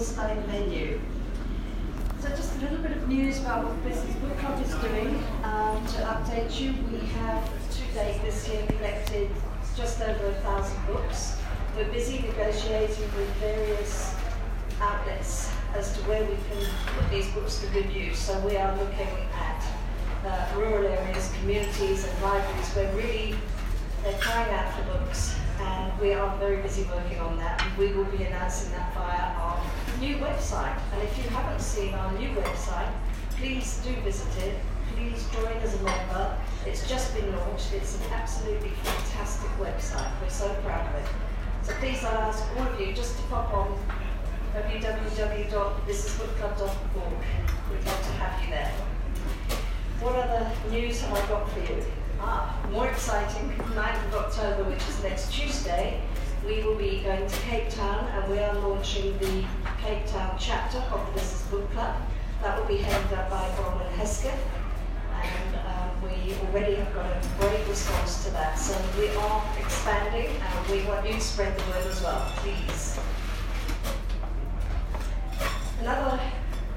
stunning venue. So just a little bit of news about what Business Book Club is doing. Um, to update you, we have to date this year collected just over a thousand books. We're busy negotiating with various outlets as to where we can put these books to good use. So we are looking at uh, rural areas, communities and libraries where really they're crying out for books and we are very busy working on that. We will be announcing that via new website. And if you haven't seen our new website, please do visit it. Please join as a member. It's just been launched. It's an absolutely fantastic website. We're so proud of it. So please, I'll ask all of you just to pop on www.thisisbookclub.org. We'd love to have you there. What other news have I got for you? Ah, more exciting, 9th of October, which is next Tuesday, we will be going to Cape Town and we are launching the Cape Town chapter of the Business Book Club. That will be headed up by Bronwyn Hesketh and um, we already have got a great response to that. So we are expanding and we want you to spread the word as well, please. Another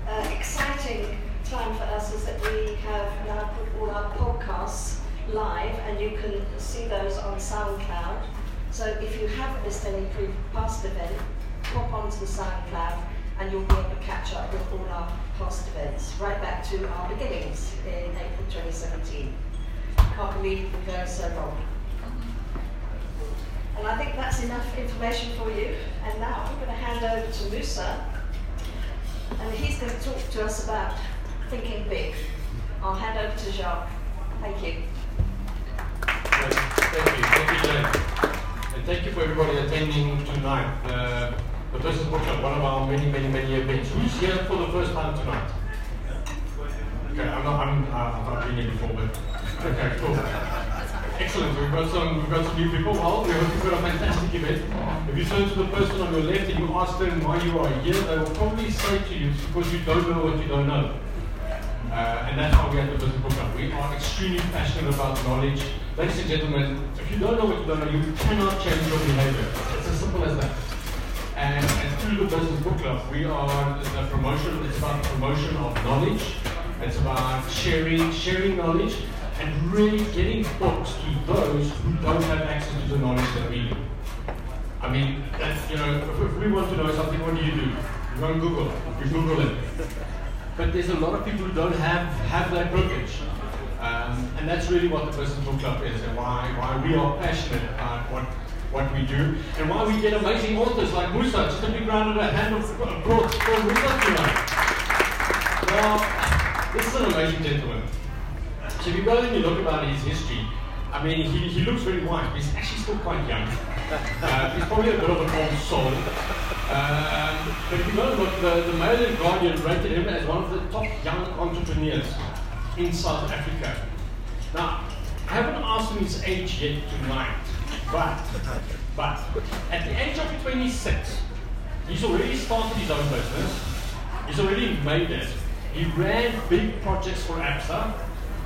uh, exciting time for us is that we have now put all our podcasts live and you can see those on SoundCloud. So if you haven't missed any past event, pop onto the SoundCloud and you'll be able to catch up with all our past events, right back to our beginnings in April 2017. Can't believe we're going so long. And I think that's enough information for you. And now I'm going to hand over to Musa, and he's going to talk to us about thinking big. I'll hand over to Jacques. Thank you. Thank you. Thank you, Jane. And thank you for everybody attending tonight. Uh, the Business Club, one of our many, many, many events. Who's here for the first time tonight? Okay, I'm not, I'm, I've been here before, but okay, cool. Excellent. We've got some, we've got some new people. Well, we hope you've got a fantastic event. If you turn to the person on your left and you ask them why you are here, they will probably say to you, it's because you don't know what you don't know. Uh, and that's why we have the Business Club. We are extremely passionate about knowledge. Ladies and gentlemen, if you don't know what you don't know, you cannot change your behavior. It's as simple as that. And, and through the Business Book Club, we are the promotion, it's about promotion of knowledge. It's about sharing, sharing knowledge and really getting books to those who don't have access to the knowledge that we do. I mean, that's, you know, if, if we want to know something, what do you do? You go on Google, you Google it. But there's a lot of people who don't have, have that privilege. Um, and that's really what the Business Book Club is and why, why we are passionate about what, what we do and why we get amazing authors like Musa. Just a big round a hand of applause for Musa tonight. This is an amazing gentleman. So if you go and you look about his history, I mean, he, he looks very white, but he's actually still quite young. Uh, he's probably a bit of an old soul. Um, but if you go and look, the, the Mail and Guardian rated him as one of the top young entrepreneurs in South Africa. Now, I haven't asked him his age yet tonight, but, but at the age of 26, he's already started his own business. He's already made it. He ran big projects for ABSA,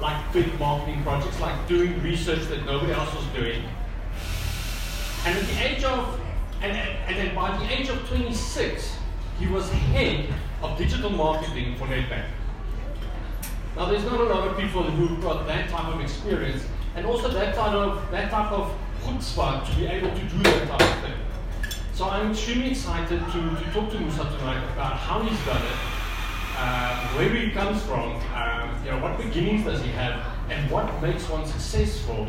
like big marketing projects, like doing research that nobody else was doing. And at the age of, and, and then by the age of 26, he was head of digital marketing for Nedbank. Now, there's not a lot of people who've got that type of experience and also that type of that type of chutzpah to be able to do that type of thing. So I'm extremely excited to, to talk to Musa tonight about how he's done it, uh, where he comes from, um, you know, what beginnings does he have, and what makes one successful,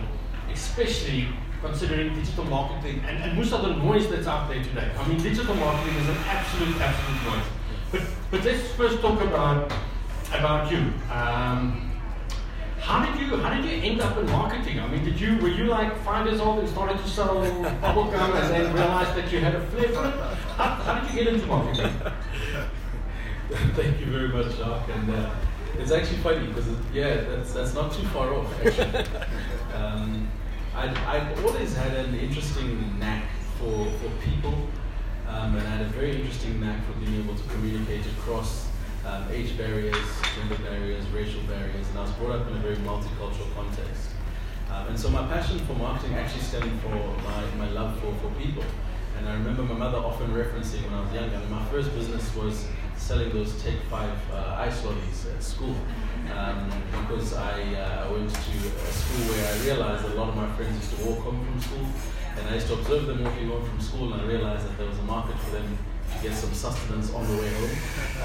especially considering digital marketing and, and most of the noise that's out there today. I mean, digital marketing is an absolute, absolute noise. But, but let's first talk about, about you. Um, how did you how did you end up in marketing? I mean, did you were you like five years old and started to sell bubble gum and then realized that you had a flair for it? How, how did you get into marketing? Thank you very much, Jacques. And uh, it's actually funny because it, yeah, that's that's not too far off. Actually, um, I'd, I'd always had an interesting knack for for people, um, and I had a very interesting knack for being able to communicate across um, age barriers, gender barriers, racial barriers, and I was brought up in a very multicultural context. Um, and so my passion for marketing actually stemmed from my, my love for, for people And I remember my mother often referencing when I was younger. I mean, my first business was selling those Take 5 uh, ice lollies at school. Um, because I uh, went to a school where I realized a lot of my friends used to walk home from school. And I used to observe them walking home from school and I realized that there was a market for them get some sustenance on the way home.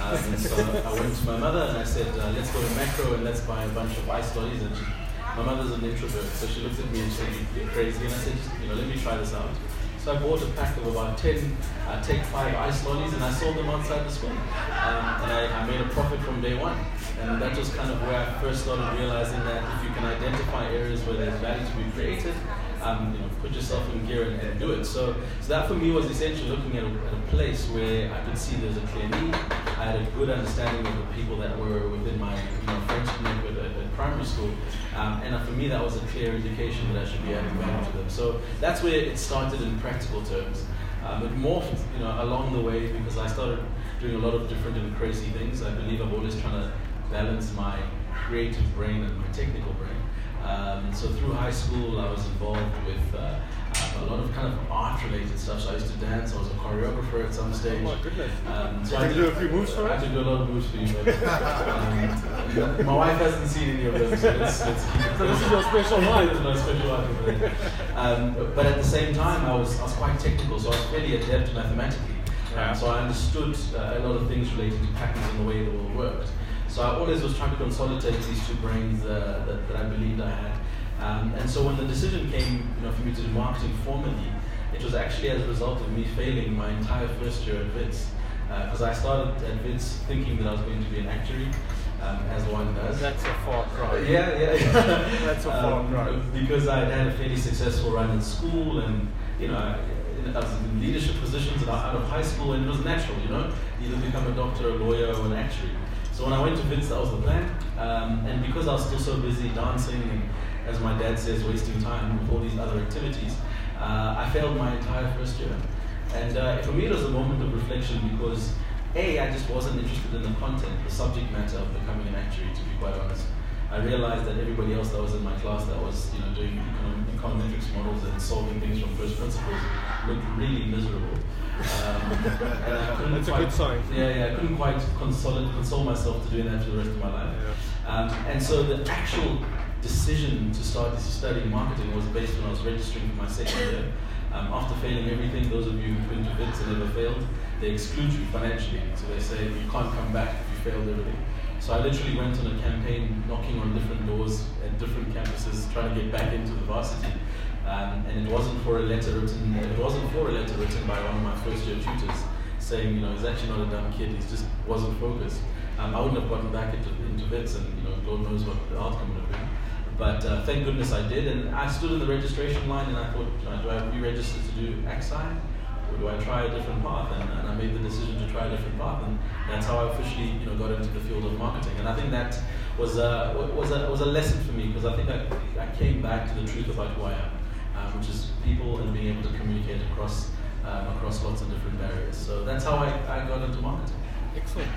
Um, and so I went to my mother and I said, uh, let's go to Makro and let's buy a bunch of ice lollies. And she, my mother's an introvert, so she looked at me and said, you're crazy. And I said, you know, let me try this out. So I bought a pack of about 10 uh, Take 5 ice lollies and I sold them outside the school. Um, and I, I, made a profit from day one. And that was kind of where I first started realizing that if you can identify areas where there's value to be created, um, you know, put yourself in gear and, and, do it. So, so that for me was essentially looking at a, at a, place where I could see there's a clear need. I had a good understanding of the people that were within my you know, friendship network at, at primary school. Um, and for me, that was a clear indication that I should be adding value to them. So that's where it started in practical terms. Um, it morphed, you know, along the way because I started doing a lot of different and crazy things. I believe I'm always trying to balance my creative brain and my technical brain. Um, so through high school, I was involved with uh, a lot of kind of art-related stuff. So I used to dance. I was a choreographer at some stage. Oh my goodness! Um, so I did do a few moves for I us. had to do a lot of moves for you. But, um, my wife hasn't seen any of those. So, let's, let's so this is your special line. There's no special art over there. Um, but at the same time, I was I was quite technical, so I was fairly adept mathematically. Um, so I understood uh, a lot of things related to patterns and the way the world worked. So I always was trying to consolidate these two brains uh, that, that I believed I had. Um, and so when the decision came you know, for me to do marketing formally, it was actually as a result of me failing my entire first year at WITS. Because uh, I started at WITS thinking that I was going to be an actuary, um, as one does. That's a far cry. Yeah, yeah. yeah. That's a far um, cry. Because I had had a fairly successful run in school and, you know, I was in leadership positions out of high school and it was natural, you know, either become a doctor, a lawyer, or an actuary. So when I went to WITS, that was the plan. Um, and because I was still so busy dancing and, as my dad says, wasting time with all these other activities, uh, I failed my entire first year. And uh, for me, it was a moment of reflection because, A, I just wasn't interested in the content, the subject matter of becoming an actuary, to be quite honest. I realized that everybody else that was in my class that was, you know, doing econom- econometrics models and solving things from first principles looked really miserable. Um, That's quite, a good sign. Yeah, yeah, I couldn't quite console, console myself to doing that for the rest of my life. Yeah. Um, and so the actual decision to start studying marketing was based when I was registering for my second year. Um, after failing everything, those of you who've been to WITS and never failed, they exclude you financially. So they say you can't come back if you failed everything. So I literally went on a campaign knocking on different doors at different campuses trying to get back into the varsity. Um, and it wasn't for a letter written, it wasn't for a letter written by one of my first year tutors saying, you know, he's actually not a dumb kid, he just wasn't focused. Um, I wouldn't have gotten back into, into WITS and, you know, God knows what the outcome would have been. But uh, thank goodness I did, and I stood in the registration line and I thought, do I re-register to do ActSci? Or do I try a different path? And, and, I made the decision to try a different path, and that's how I officially, you know, got into the field of marketing. And I think that was a, was a, was a lesson for me, because I think I, I came back to the truth about who I am, which is people and being able to communicate across, um, across lots of different barriers. So that's how I, I got into marketing. Excellent.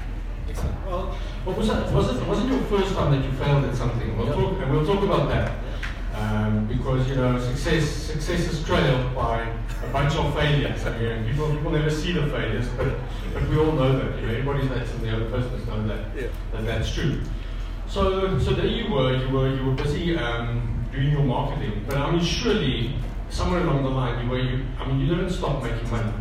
Excellent. Well, what was that? Was it wasn't your first time that you failed at something? We'll Yep. talk, and we'll talk about that. Um, because you know, success success is trailed by a bunch of failures. I mean, people people never see the failures, but but we all know that. You know, everybody that's in the other business knows that Yeah. that that's true. So so there you were, you were you were busy um, doing your marketing, but I mean, surely somewhere along the line, you were you. I mean, you didn't stop making money.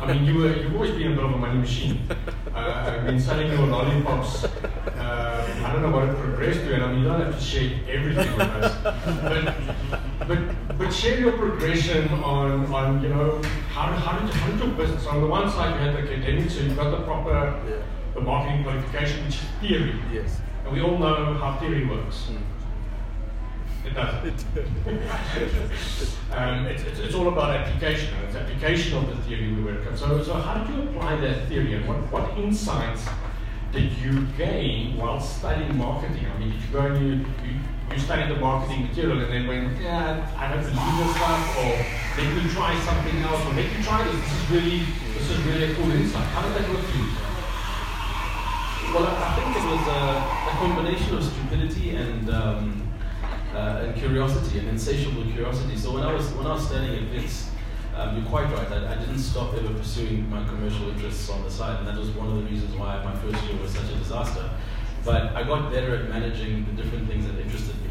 I mean, you were you've always been a bit of a money machine. Uh, I've been selling your lollipops. Uh, I don't know what it progressed to, and I mean, you don't have to share everything with us, but but but share your progression on on you know how how did how did your business? On the one side, you had the academic, so you've got the proper Yeah. the marketing qualification, which is theory, Yes. and we all know how theory works. It doesn't. um, it's, it's, it's all about application, it's application of the theory we work on. So, so how did you apply that theory, and what, what insights did you gain while studying marketing? I mean, did you go and you, you, you studied the marketing material and then went, yeah, I don't believe this stuff, or let me try something else, or let me try this. This is really, this is really a cool insight. How did that work for you? Well, I I think it was a, a combination of stupidity and um, uh, and curiosity, and insatiable curiosity. So when I was when I was studying at WITS, um, you're quite right. I, I, didn't stop ever pursuing my commercial interests on the side, and that was one of the reasons why my first year was such a disaster. But I got better at managing the different things that interested me.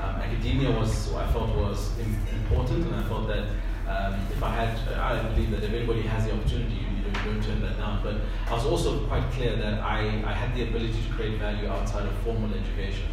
Um, academia was, what I felt, was important, and I felt that um, if I had, I believe that if anybody has the opportunity, you, you, don't turn that down. But I was also quite clear that I, I had the ability to create value outside of formal education.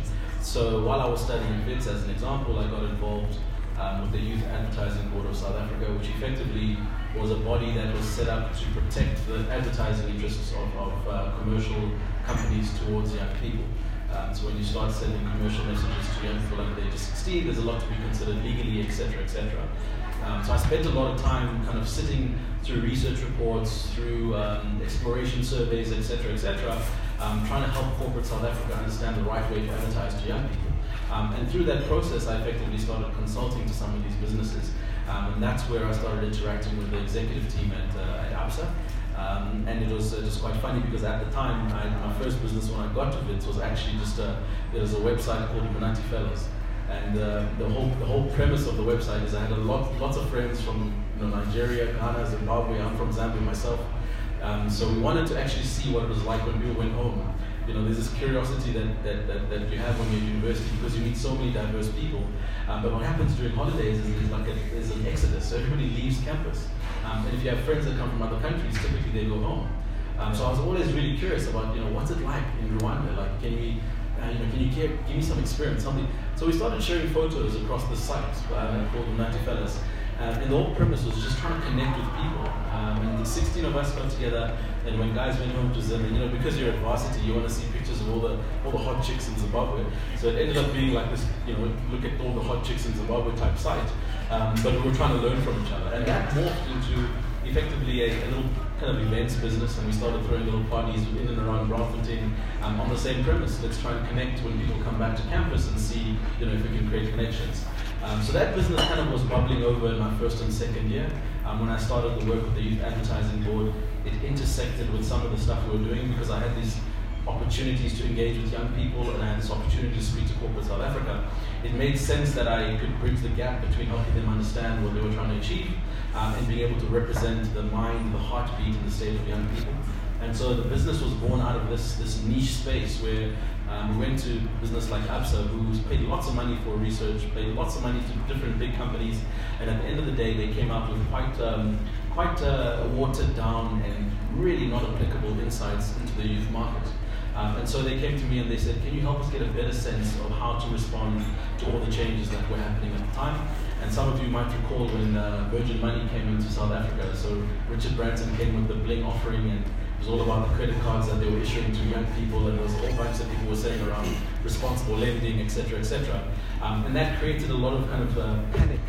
So while I was studying WITS, as an example, I got involved um, with the Youth Advertising Board of South Africa, which effectively was a body that was set up to protect the advertising interests of, of uh, commercial companies towards young people. Um, so when you start sending commercial messages to young people under the age of 16, there's a lot to be considered legally, etc., etc. Um, so I spent a lot of time kind of sitting through research reports, through um, exploration surveys, etc., etc., um, trying to help corporate South Africa understand the right way to advertise to young people. Um, and through that process, I effectively started consulting to some of these businesses. Um, and that's where I started interacting with the executive team at, uh, at ABSA. Um, and it was uh, just quite funny because at the time, I, my first business when I got to WITS was actually just a, there was a website called Munati Fellows. And uh, the whole the whole premise of the website is I had a lot lots of friends from you know, Nigeria, Ghana, Zimbabwe. I'm from Zambia myself. Um, so we wanted to actually see what it was like when people went home. You know, there's this curiosity that, that, that, that you have when you're at university because you meet so many diverse people. Um, but what happens during holidays is there's like a, there's an exodus. So everybody leaves campus. Um, and if you have friends that come from other countries, typically they go home. Um, so I was always really curious about, you know, what's it like in Rwanda? Like, can we, uh, you know, can you give, give me some experience, something? So we started sharing photos across the site uh, called the Fellas. Um, and the whole premise was just trying to connect with people. Um, and the 16 of us got together, and when guys went home to Zim, and you know, because you're at varsity, you want to see pictures of all the all the hot chicks in Zimbabwe. So it ended up being like this, you know, look at all the hot chicks in Zimbabwe type site. Um, but we were trying to learn from each other, and that morphed into effectively a, a, little kind of events business, and we started throwing little parties in and around Braamfontein um, on the same premise. Let's try and connect when people come back to campus and see, you know, if we can create connections. Um, so that business kind of was bubbling over in my first and second year. Um, when I started the work with the Youth Advertising Board, it intersected with some of the stuff we were doing because I had these opportunities to engage with young people and I had this opportunity to speak to corporate South Africa. It made sense that I could bridge the gap between helping them understand what they were trying to achieve um, and being able to represent the mind, the heartbeat, and the state of young people. And so the business was born out of this, this niche space where um, we went to business like ABSA, who's paid lots of money for research, paid lots of money to different big companies, and at the end of the day, they came out with quite, um, quite uh, watered down and really not applicable insights into the youth market. Um, and so they came to me and they said, can you help us get a better sense of how to respond to all the changes that were happening at the time? And some of you might recall when uh, Virgin Money came into South Africa. So Richard Branson came with the Bling offering and was all about the credit cards that they were issuing to young people, and there was all bunch that people were saying around responsible lending, etc., etc. Um, and that created a lot of kind of uh, panic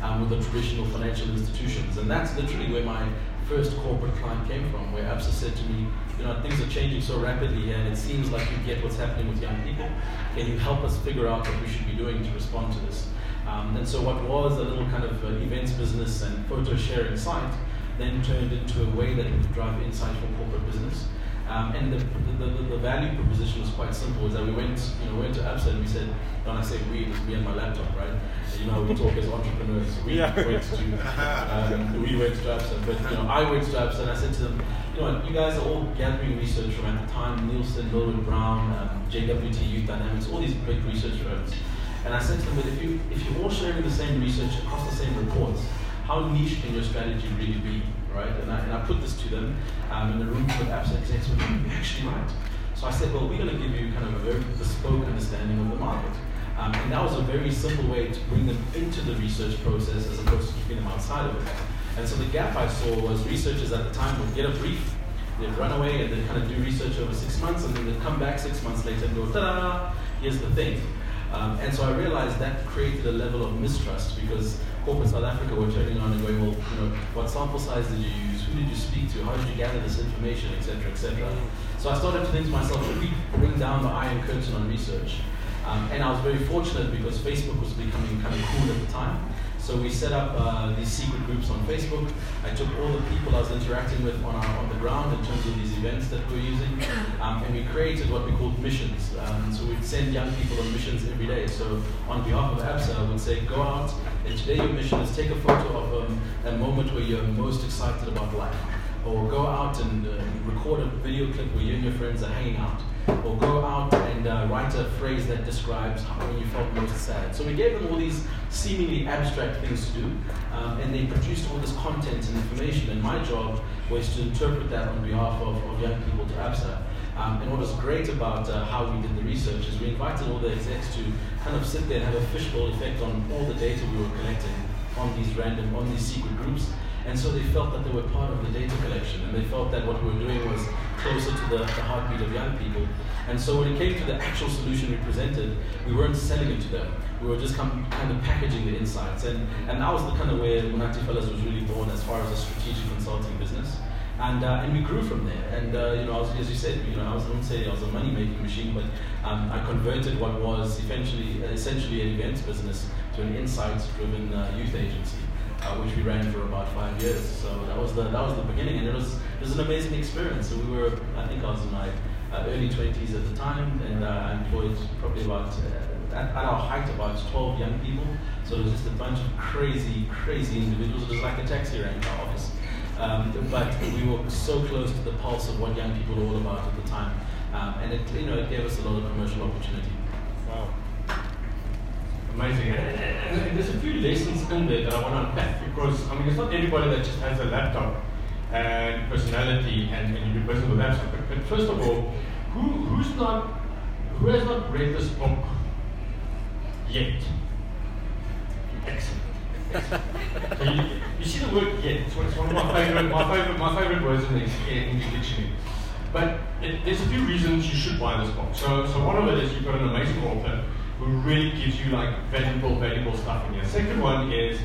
um, with the traditional financial institutions. And that's literally where my first corporate client came from, where ABSA said to me, you know, things are changing so rapidly and it seems like you get what's happening with young people. Can you help us figure out what we should be doing to respond to this? Um, and so what was a little kind of uh, events business and photo sharing site then turned into a way that it would drive insight for corporate business. Um, and the, the, the, the, value proposition was quite simple, is that we went, you know, went to ABSA and we said, when I say we, it was me and my laptop, right? You know, we talk as entrepreneurs. We yeah. went to, um, we went to ABSA, but you know, I went to ABSA and I said to them, you know, you guys are all gathering research from at the time, Nielsen, Millward Brown, um, JWT, Youth Dynamics, all these big research firms. And I said to them, but if, you, if you're all sharing the same research across the same reports, how niche can your strategy really be, right? And I, and I put this to them um, in the room with ABSA execs, well, you're actually right. So I said, well, we're going to give you kind of a very bespoke understanding of the market. Um, and that was a very simple way to bring them into the research process as opposed to keeping them outside of it. And so the gap I saw was researchers at the time would get a brief, they'd run away and they'd kind of do research over six months, and then they'd come back six months later and go, ta-da, here's the thing. Um, and so I realized that created a level of mistrust because corporate South Africa were turning on and going, well, you know, what sample size did you use? Who did you speak to? How did you gather this information, etc., etc. So I started to think to myself, should we bring down the iron curtain on research? Um, and I was very fortunate because Facebook was becoming kind of cool at the time. So we set up uh, these secret groups on Facebook. I took all the people I was interacting with on, our, on the ground in terms of these events that we are using, um, and we created what we called missions. Um, so we'd send young people on missions every day. So on behalf of ABSA, I would say, go out, And today your mission is take a photo of um, a moment where you're most excited about life. Or go out and uh, record a video clip where you and your friends are hanging out. Or go out and uh, write a phrase that describes how you felt most sad. So we gave them all these seemingly abstract things to do, um, and they produced all this content and information. And my job was to interpret that on behalf of, of young people to ABSA. Um, and what was great about uh, how we did the research is we invited all the execs to kind of sit there and have a fishbowl effect on all the data we were collecting on these random, on these secret groups. And so they felt that they were part of the data collection, and they felt that what we were doing was closer to the, the heartbeat of young people. And so when it came to the actual solution we presented, we weren't selling it to them. We were just kind of packaging the insights. And, and that was the kind of where Munati Fellows was really born as far as a strategic consulting business. And, uh, and we grew from there. And uh, you know, as you said, you know, I was, wouldn't say I was a money-making machine, but um, I converted what was essentially, essentially an events business to an insights-driven uh, youth agency uh, which we ran for about five years. So that was the that was the beginning, and it was it was an amazing experience. So we were, I think I was in my uh, early 20s at the time, and uh, I employed probably about uh, at, at, our height about 12 young people. So it was just a bunch of crazy, crazy individuals. It was like a taxi rank office. Um, but we were so close to the pulse of what young people were all about at the time, um, and it you know it gave us a lot of commercial opportunity. Wow. Amazing. Eh? And, and, there's a few lessons in there that I want to unpack because, I mean, it's not everybody that just has a laptop and personality and, and you do business with apps. But, but first of all, who, who's not, who has not read this book yet? Excellent. so you, you, see the word yet. It's one, it's one of my favorite, my favorite, my favorite words in the English dictionary. But it, there's a few reasons you should buy this book. So, so one of it is you've got an amazing author who really gives you like valuable, valuable stuff in here. Second one is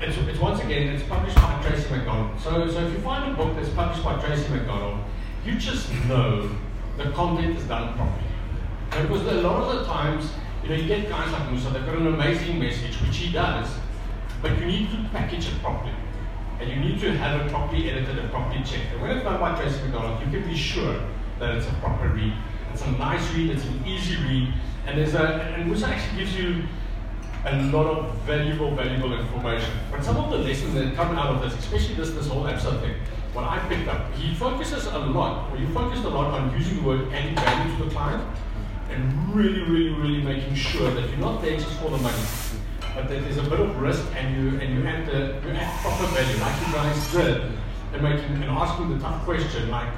it's, it's once again it's published by Tracey McDonald. So so if you find a book that's published by Tracey McDonald, you just know the content is done properly. And because a lot of the times, you know, you get guys like Musa, they've got an amazing message, which he does, but you need to package it properly. And you need to have it properly edited and properly checked. And when it's done by Tracey McDonald, you can be sure that it's a proper read. It's a nice read, it's an easy read, and there's a, and Musa actually gives you a lot of valuable, valuable information. But some of the lessons that come out of this, especially this, this whole episode thing, what I picked up, he focuses a lot, or you focused a lot on using the word adding value to the client, and really, really, really making sure that you're not there just for the money, but that there's a bit of risk and you and you add the you add proper value, like you guys did, and making and asking the tough question like,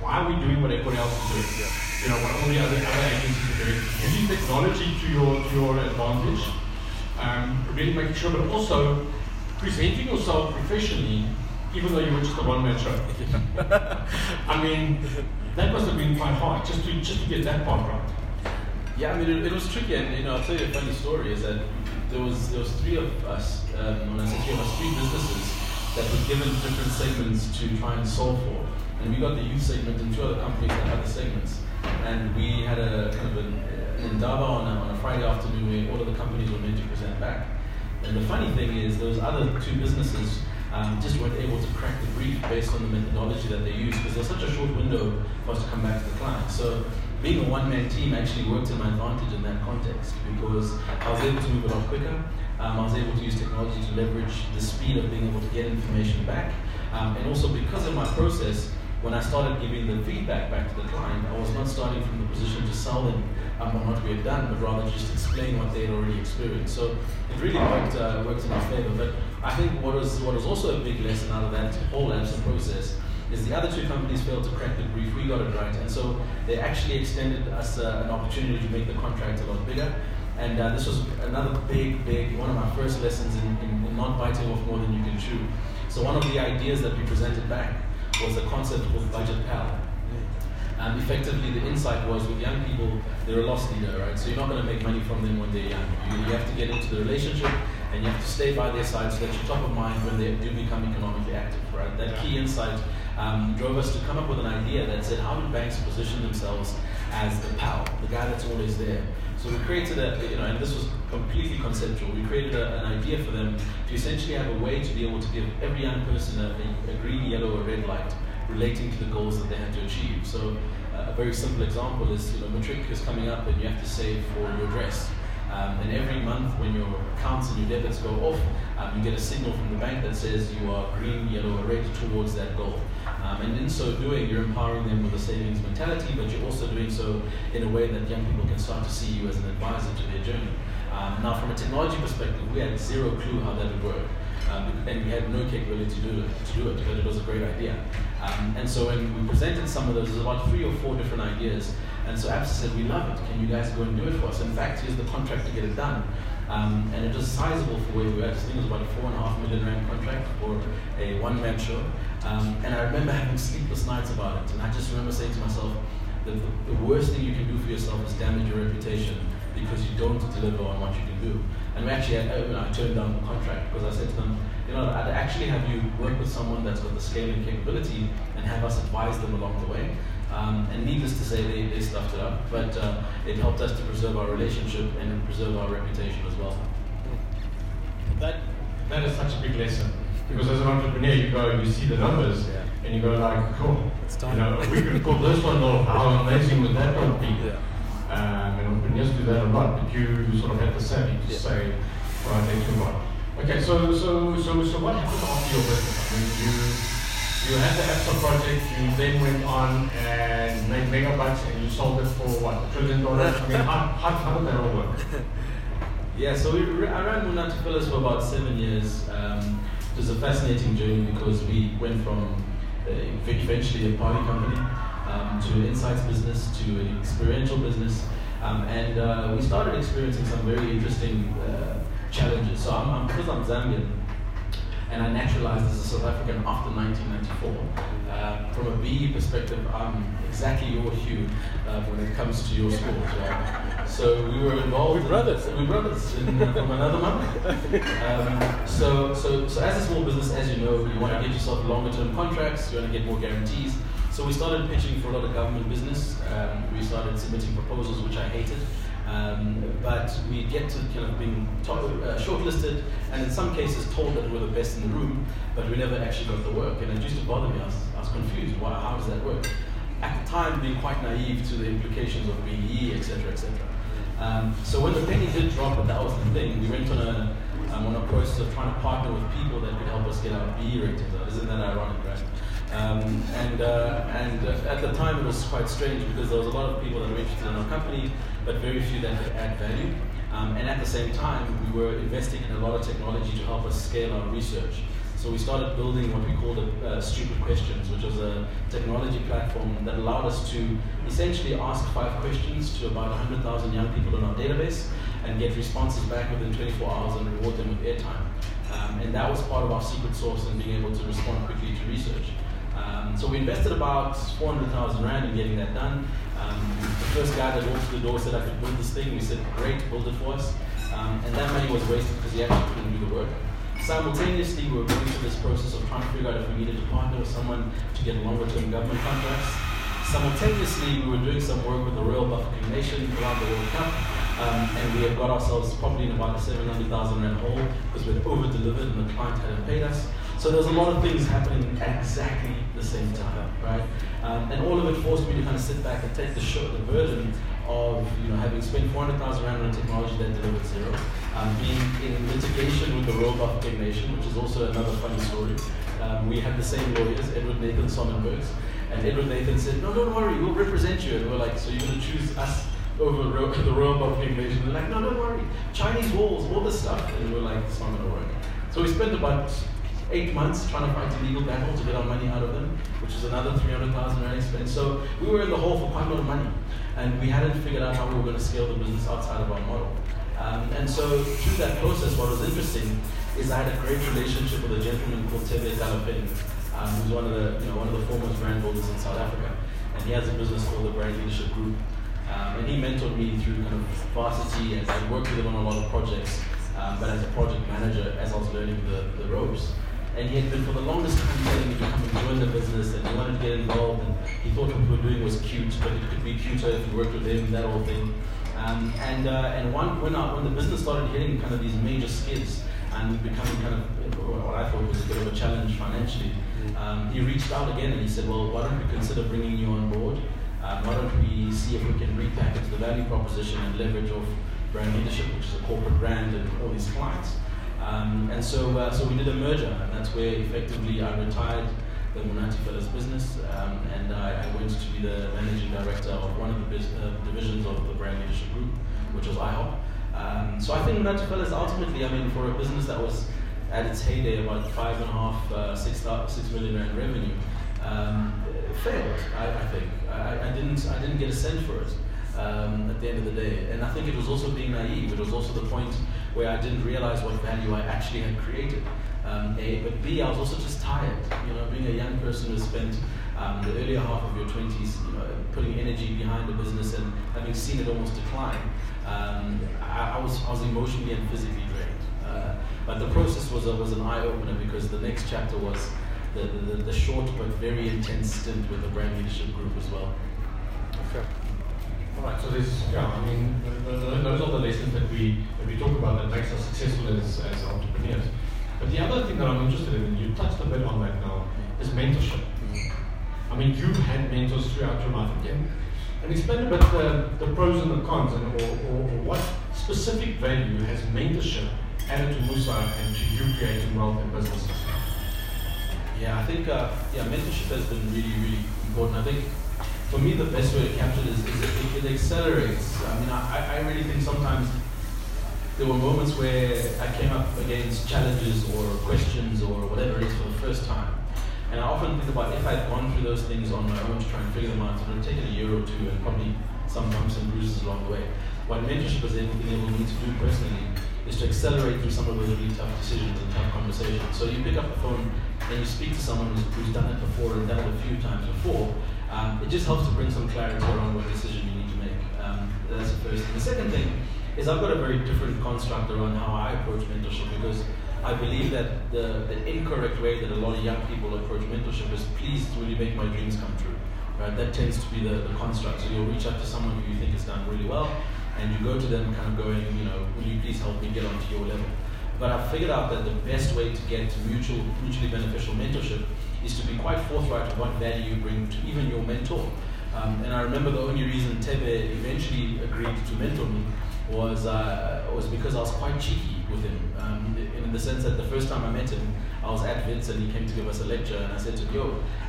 why are we doing what everybody else is doing? Yeah you know, what all the other, other agencies are doing. Using technology to your, to your advantage, um, really making sure, but also presenting yourself professionally, even though you were just a one-man show. I mean, that must have been quite hard, just to, just to get that part right. Yeah, I mean, it, it was tricky, and you know, I'll tell you a funny story, is that there was, there was three of us, um, when I say three of us, three businesses that were given different segments to try and solve for. And we got the youth segment and two other companies that had the segments and we had a kind of an, indaba on a, on a Friday afternoon where all of the companies were meant to present back. And the funny thing is, those other two businesses um, just weren't able to crack the brief based on the methodology that they used because there's such a short window for us to come back to the client. So being a one-man team actually worked to my advantage in that context because I was able to move a lot quicker. Um, I was able to use technology to leverage the speed of being able to get information back. Um, and also because of my process, when I started giving the feedback back to the client, I was not starting from the position to sell them um, on what we had done, but rather just explain what they had already experienced. So it really worked, uh, worked in our favor. But I think what was, what was also a big lesson out of that whole ABSA process is the other two companies failed to crack the brief, we got it right. And so they actually extended us uh, an opportunity to make the contract a lot bigger. And uh, this was another big, big, one of my first lessons in, in, in not biting off more than you can chew. So one of the ideas that we presented back was a concept of budget pal. And effectively, the insight was with young people, they're a loss leader, right? So you're not going to make money from them when they're young. You, you, have to get into the relationship and you have to stay by their side so that you're top of mind when they do become economically active, right? That key insight um, drove us to come up with an idea that said, how do banks position themselves as the pal, the guy that's always there? So we created a, you know, and this was completely conceptual. We created a, an idea for them to essentially have a way to be able to give every young person a, a, a green, yellow, or red light relating to the goals that they had to achieve. So uh, a very simple example is, you know, matric is coming up and you have to save for your dress. Um, and every month, when your accounts and your debits go off, um, you get a signal from the bank that says you are green, yellow, or red towards that goal. Um, and in so doing, you're empowering them with a savings mentality, but you're also doing so in a way that young people can start to see you as an advisor to their journey. Um, now, from a technology perspective, we had zero clue how that would work. Um, and we had no capability to do it, to do it, but it was a great idea. Um, and so when we presented some of those, there's about three or four different ideas. And so ABSA said, we love it. Can you guys go and do it for us? In fact, here's the contract to get it done. Um, and it was sizable for where we were. I think it was about a four and a half million rand contract for a one-man show. Um, and I remember having sleepless nights about it. And I just remember saying to myself, the, the, worst thing you can do for yourself is damage your reputation because you don't deliver on what you can do. And we actually you know, I turned down the contract because I said to them, you know, I'd actually have you work with someone that's got the scaling capability and have us advise them along the way. Um, and needless to say, they, they stuffed it up, but uh, it helped us to preserve our relationship and preserve our reputation as well. That, that is such a big lesson. Because as an entrepreneur, you go you see the numbers, Yeah. and you go like, cool. It's You know, we could call this one off. How amazing would that one be? Yeah. Um, and entrepreneurs do that a lot, but you sort of have the savvy to Yeah. say, right, let's move on. Okay, so so so so what happened after your business? I mean, you you had the ABSA project, you then went on and made megabytes, and you sold it for what a trillion dollars. I mean, how, how, how did that all work? Yeah, so we, I ran Fellas for about seven years. Um, it was a fascinating journey because we went from eventually a party company um, to an insights business to an experiential business. Um, and uh, we started experiencing some very interesting uh, challenges. So I'm, I'm, because I'm Zambian, and I naturalized as a South African after 1994. Uh, from a BE perspective, I'm exactly your hue uh, when it comes to your. Right? So we were involved. We're brothers. In, we're brothers in, uh, from another mother. Um, so, so, so as a small business, as you know, you want to get yourself longer-term contracts. You want to get more guarantees. So we started pitching for a lot of government business. Um, we started submitting proposals, which I hated. Um, but we get to kind of being to- uh, shortlisted and in some cases told that we're the best in the room, but we never actually got the work. And it used to bother me. I was, I was confused. Why, how does that work? At the time, being quite naive to the implications of BE, etc., etc. Um, so when the penny did drop, that was the thing, we went on a um, on a process of trying to partner with people that could help us get our BE ratings. Isn't that ironic, right? Um, and uh, and uh, at the time it was quite strange because there was a lot of people that were interested in our company, but very few that could add value. Um, and at the same time, we were investing in a lot of technology to help us scale our research. So we started building what we called uh, Stupid Questions, which was a technology platform that allowed us to essentially ask five questions to about 100,000 young people in our database and get responses back within 24 hours and reward them with airtime. Um, and that was part of our secret sauce in being able to respond quickly to research. Um, so we invested about 400,000 Rand in getting that done. Um, the first guy that walked through the door said, I could build this thing. We said, great, build it for us. Um, and that money was wasted because he actually couldn't do the work. Simultaneously, we were going through this process of trying to figure out if we needed to partner with someone to get longer term government contracts. Simultaneously, we were doing some work with the Royal Bafokeng Nation around the World Cup. Um, and we had got ourselves probably in about a 700,000 rand hole because we had over delivered and the client hadn't paid us. So there was a lot of things happening at exactly the same time, right? Um, and all of it forced me to kind of sit back and take the, show, the burden of you know having spent 400,000 rand on technology that delivered zero, um, being in litigation with the Royal Bafokeng Nation, which is also another funny story. Um, we had the same lawyers, Edward Nathan Sonnenbergs, and Edward Nathan said, "No, don't worry, we'll represent you." And we're like, "So you're going to choose us over Ro- the Royal Bafokeng Nation?" They're like, "No, don't worry, Chinese walls, all this stuff." And we're like, "It's not going to work." So we spent about eight months trying to fight a legal battle to get our money out of them, which is another 300,000 rand expense. So we were in the hole for quite a lot of money, and we hadn't figured out how we were going to scale the business outside of our model. Um, and so through that process, what was interesting is I had a great relationship with a gentleman called Thebe Ikalafeng, um, who's one of the you know one of the foremost brand builders in South Africa, and he has a business called the Brand Leadership Group. Um, and he mentored me through kind of varsity as I worked with him on a lot of projects, um, but as a project manager as I was learning the, the ropes. And he had been for the longest time telling me to come and join the business and he wanted to get involved and he thought what we were doing was cute, but it could be cuter if you worked with him, that whole thing. Um, and uh, and one, when, when the business started hitting kind of these major skids and becoming kind of what I thought was a bit of a challenge financially, um, he reached out again and he said, well, why don't we consider bringing you on board? Um, why don't we see if we can repackage the value proposition and leverage off brand leadership, which is a corporate brand, and all these clients. Um, and so, uh, so we did a merger, and that's where effectively I retired the Munati Fellows business, um, and I, I, went to be the managing director of one of the biz, uh, divisions of the brand leadership group, which was IHOP. Um, so I think Munati Fellows ultimately, I mean, for a business that was at its heyday about five and a half, uh, six, six million rand revenue, um, failed. I, I think I, I, didn't, I didn't get a cent for it. Um, at the end of the day, and I think it was also being naive. It was also the point where I didn't realize what value I actually had created. Um, a, but B, I was also just tired. You know, being a young person who spent um, the earlier half of your 20s, you know, putting energy behind the business and having seen it almost decline, um, I, I, was, I was emotionally and physically drained. Uh, but the process was, a, was an eye opener because the next chapter was the, the, the, short but very intense stint with the brand leadership group as well. Okay. Right, so this, yeah, I mean, those are the lessons that we, that we talk about that makes us successful as, as entrepreneurs. But the other thing that I'm interested in, and you touched a bit on that now, is mentorship. I mean, you've had mentors throughout your life again. And explain a bit the, the pros and the cons, and or, or, or what specific value has mentorship added to Musa and to you creating wealth and businesses? Yeah, I think uh, yeah, mentorship has been really, really important. I think for me, the best way to capture it is, is it, it, accelerates. I mean, I, I really think sometimes there were moments where I came up against challenges or questions or whatever it is for the first time. And I often think about if I'd gone through those things on my own to try and figure them out, it would have taken a year or two and probably some bumps and bruises along the way. What mentorship has enabled me to do personally is to accelerate through some of those really tough decisions and tough conversations. So you pick up the phone and you speak to someone who's, who's done it before and done it a few times before. Um, it just helps to bring some clarity around what decision you need to make. Um, that's the first thing. The second thing is I've got a very different construct around how I approach mentorship because I believe that the, the incorrect way that a lot of young people approach mentorship is please will you make my dreams come true. Right? That tends to be the, the construct. So you'll reach out to someone who you think has done really well and you go to them kind of going, you know, will you please help me get onto your level? But I've figured out that the best way to get to mutual, mutually beneficial mentorship is to be quite forthright with what value you bring to even your mentor. Um, and I remember the only reason Thebe eventually agreed to mentor me was uh, was because I was quite cheeky with him. Um, in the sense that the first time I met him, I was at Wits and he came to give us a lecture, and I said to him, "Yo,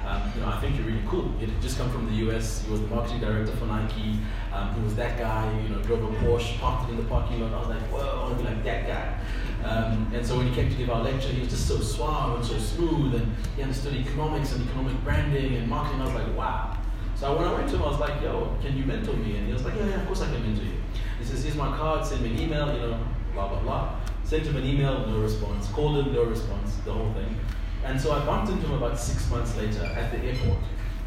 um, you know, I think you're really cool. He had just come from the US. He was the marketing director for Nike. Um, he was that guy. You know, drove a Porsche, parked it in the parking lot. I was like, whoa, I want to be like that guy." Um, and so when he came to give our lecture, he was just so suave and so smooth, and he understood economics and economic branding and marketing. I was like, wow. So when I went to him, I was like, yo, can you mentor me? And he was like, yeah, yeah, of course I can mentor you. He says, here's my card, send me an email, you know, blah, blah, blah. Sent him an email, no response. Called him, no response, the whole thing. And so I bumped into him about six months later at the airport.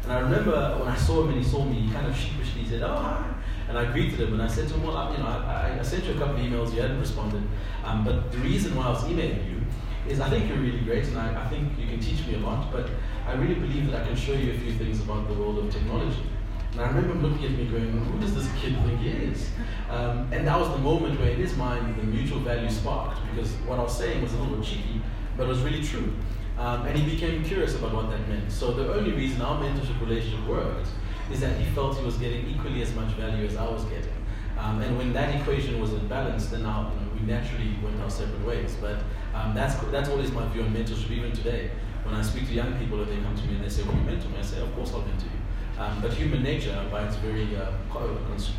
And I remember when I saw him and he saw me, he kind of sheepishly said, oh, hi. And I greeted him and I said to him, well, I, you know, I, I, sent you a couple of emails, you hadn't responded. Um, but the reason why I was emailing you is I think you're really great and I, I think you can teach me a lot, but I really believe that I can show you a few things about the world of technology. And I remember him looking at me going, who does this kid think he is? Um, and that was the moment where in his mind the mutual value sparked because what I was saying was a little cheeky, but it was really true. Um, and he became curious about what that meant. So the only reason our mentorship relationship worked is that he felt he was getting equally as much value as I was getting. Um, and when that equation was in balance, then now you know, we naturally went our separate ways. But um, that's that's always my view on mentorship, even today. When I speak to young people and they come to me and they say, "Will you mentor me?" I say, "Of course I'll mentor you." Um, but human nature, by its very uh,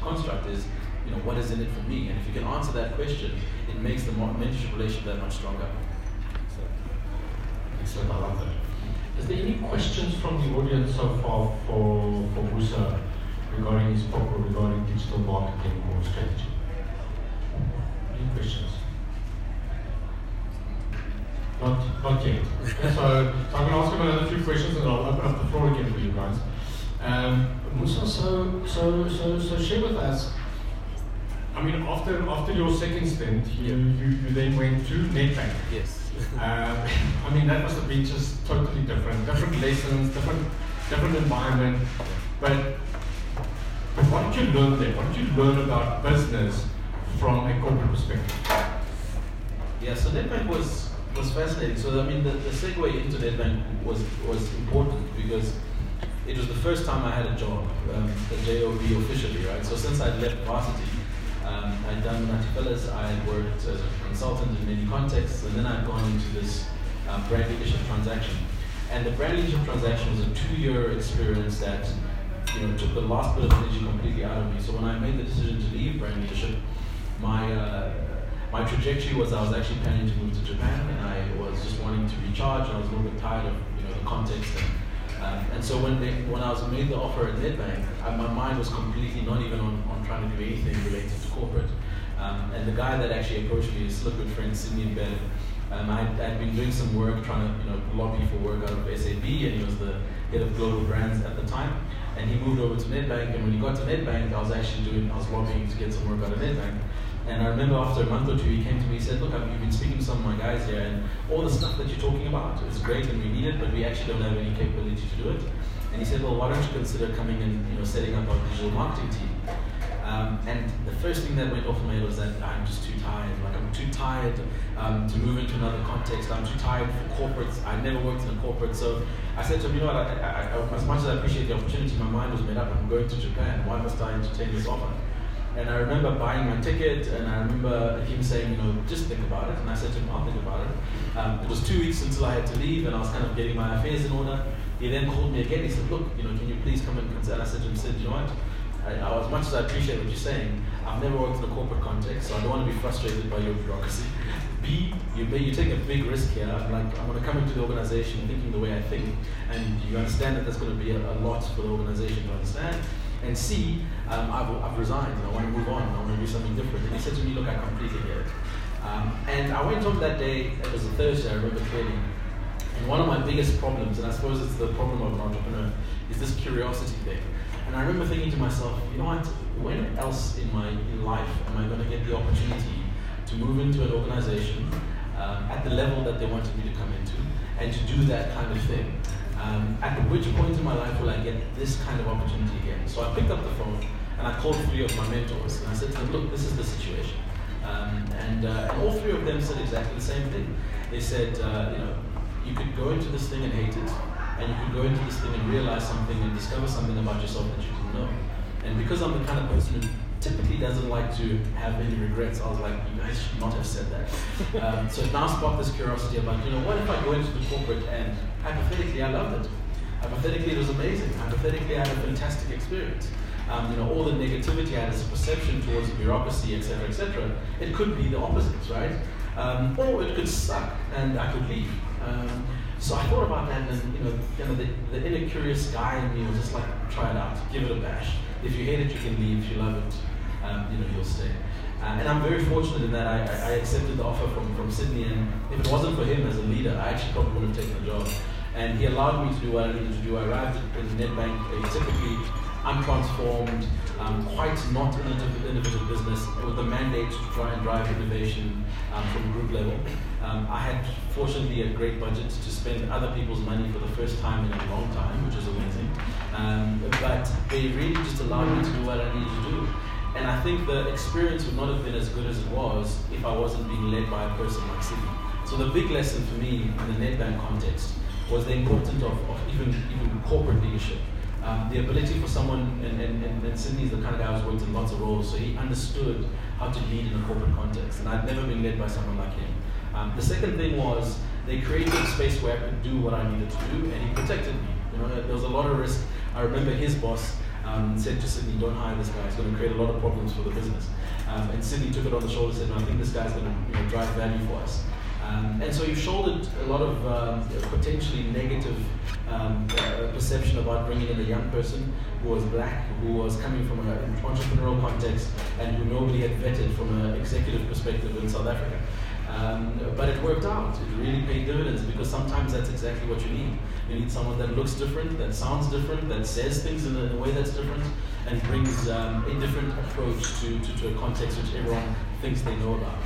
construct, is you know what is in it for me, and if you can answer that question, it makes the mentorship relationship that much stronger. So, I love that. Is there any questions from the audience so far for for Musa regarding his book or regarding digital marketing or strategy? Any questions? Not, not yet. so, so I'm going to ask him another few questions and I'll open up the floor again for you guys. Um, Musa, so, so, so, so share with us. I mean, after after your second stint, you, you, you then went to Nedbank. Yes. uh, I mean, that must have been just totally different, different lessons, different different environment. But, what did you learn there? What did you learn about business from a corporate perspective? Yeah, so Nedbank was was fascinating. So I mean, the, the segue into Nedbank was was important because it was the first time I had a job, um, a job officially, right? So since I'd left varsity, Um, I'd done Nati Fellas, I worked as a consultant in many contexts, and then I'd gone into this um, brand leadership transaction. And the brand leadership transaction was a two-year experience that you know took the last bit of energy completely out of me. So when I made the decision to leave brand leadership, my uh, my trajectory was I was actually planning to move to Japan, and I was just wanting to recharge. And I was a little bit tired of you know the context and um, and so when they, when I was made the offer at Nedbank, I, my mind was completely not even on, on trying to do anything related to corporate. Um, and the guy that actually approached me is a good friend, Sydney Bell. Um, I had been doing some work trying to you know lobby for work out of SAP, and he was the head of global brands at the time. And he moved over to Nedbank, and when he got to Nedbank, I was actually doing I was lobbying to get some work out of Nedbank. And I remember after a month or two, he came to me and said, Look, I've, you've been speaking to some of my guys here, and all the stuff that you're talking about is great and we need it, but we actually don't have any capability to do it. And he said, Well, why don't you consider coming and you know, setting up our digital marketing team? Um, and the first thing that went off my head was that I'm just too tired. Like, I'm too tired um, to move into another context. I'm too tired for corporates. I never worked in a corporate. So I said to him, You know what, I, I, I, as much as I appreciate the opportunity, my mind was made up. I'm going to Japan. Why must I entertain this offer? And I remember buying my ticket, and I remember him saying, you know, just think about it. And I said to him, I'll think about it. Um, it was two weeks until I had to leave, and I was kind of getting my affairs in order. He then called me again. He said, look, you know, can you please come and consider? And I said to him, said, you know what? I, I, as much as I appreciate what you're saying, I've never worked in a corporate context, so I don't want to be frustrated by your bureaucracy. B, you you take a big risk here. I'm like, I'm going to come into the organization thinking the way I think, and you understand that there's going to be a, a lot for the organization to understand. And C, um, I've, I've resigned and I want to move on. And I want to do something different. And he said to me, look, I completely get it. Um, and I went home that day, it was a Thursday, I remember clearly. And one of my biggest problems, and I suppose it's the problem of an entrepreneur, is this curiosity thing. And I remember thinking to myself, you know what, when else in my in life am I going to get the opportunity to move into an organization um, at the level that they wanted me to come into and to do that kind of thing? Um, at which point in my life will I get this kind of opportunity again? So I picked up the phone and I called three of my mentors and I said to them, look, this is the situation. Um, and, uh, and, all three of them said exactly the same thing. They said, uh, you know, you could go into this thing and hate it, and you could go into this thing and realize something and discover something about yourself that you didn't know. And because I'm the kind of person who typically doesn't like to have any regrets, I was like, you guys should not have said that. um, so it now sparked this curiosity about, you know, what if I go into the corporate and hypothetically I loved it? Hypothetically it was amazing. Hypothetically I had a fantastic experience. Um, you know, all the negativity I had as a perception towards bureaucracy, etc., etc. It could be the opposite, right? Um, or it could suck and I could leave. Um, so I thought about that, and you know, you know the, the inner curious guy in me was just like, try it out, give it a bash. If you hate it, you can leave. If you love it, um, you know, you'll stay. Uh, and I'm very fortunate in that I, I, accepted the offer from, from Sydney, and if it wasn't for him as a leader, I actually probably wouldn't have taken the job. And he allowed me to do what I needed to do. I arrived in Nedbank, a typically untransformed, um, quite not an innovative business with a mandate to try and drive innovation um, from group level. Um, I had fortunately a great budget to spend other people's money for the first time in a long time, which is amazing. Um, but they really just allowed me to do what I needed to do. And I think the experience would not have been as good as it was if I wasn't being led by a person like Sydney. So the big lesson for me in the Nedbank context was the importance of, of even, even corporate leadership. Um, the ability for someone, and, and, and, and Sydney's the kind of guy who's worked in lots of roles, so he understood how to lead in a corporate context. And I'd never been led by someone like him. Um, the second thing was they created a space where I could do what I needed to do, and he protected me. You know, there was a lot of risk. I remember his boss um, said to Sydney, "Don't hire this guy. He's going to create a lot of problems for the business." Um, and Sydney took it on the shoulder and said, no, "I think this guy's going to you know, drive value for us." Um, and so you shouldered a lot of um, potentially negative um, uh, perception about bringing in a young person who was black, who was coming from an entrepreneurial context, and who nobody had vetted from an executive perspective in South Africa. Um, but it worked out. It really paid dividends because sometimes that's exactly what you need. You need someone that looks different, that sounds different, that says things in a, way that's different, and brings um, a different approach to, to, to, a context which everyone thinks they know about.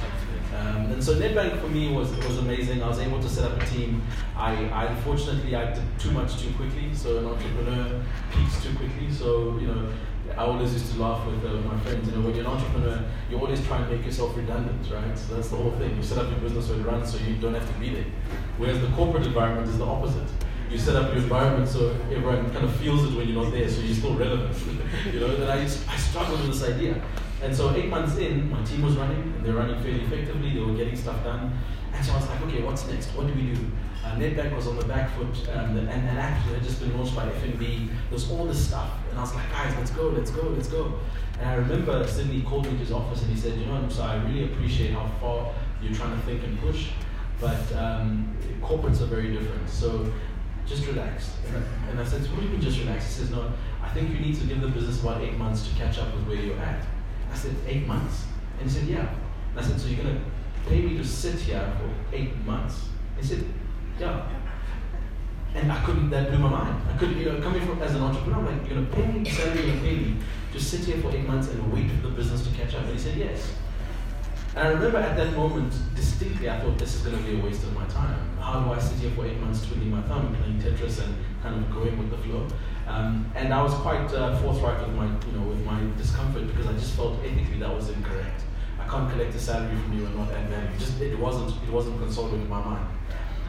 Um, and so Nedbank for me was was amazing. I was able to set up a team. I, I unfortunately I did too much too quickly. So an entrepreneur peaks too quickly. So you know I always used to laugh with uh, my friends, you know, when you're an entrepreneur, you always try and make yourself redundant, right? So that's the whole thing. You set up your business so it runs so you don't have to be there. Whereas the corporate environment is the opposite. you set up your environment so everyone kind of feels it when you're not there, so you're still relevant. you know, and I, I struggled with this idea. And so eight months in, my team was running, and they're running fairly effectively. They were getting stuff done. And so I was like, okay, what's next? What do we do? Uh, Nedbank was on the back foot, um, and, and actually had just been launched by FNB. There was all this stuff, and I was like, guys, let's go, let's go, let's go. And I remember Sydney called me to his office and he said, you know, so I really appreciate how far you're trying to think and push, but um, corporates are very different. So just relax. And I, and I said, what do you mean just relax? He says, no, I think you need to give the business about eight months to catch up with where you're at. I said, eight months? And he said, yeah. And I said, so you're going to pay me to sit here for eight months? He said, yeah. And I couldn't, that blew my mind. I couldn't, you know, coming from as an entrepreneur, I'm like, you're going to pay me, salary, you're to pay me, just sit here for eight months and wait for the business to catch up. And he said, yes. And I remember at that moment, distinctly, I thought this is going to be a waste of my time. How do I sit here for eight months twiddling my thumb, playing Tetris and kind of going with the flow? Um, and I was quite uh, forthright with my, you know, with my discomfort because I just felt ethically that was incorrect. I can't collect a salary from you and not add value. Just it wasn't, it wasn't consoling in my mind.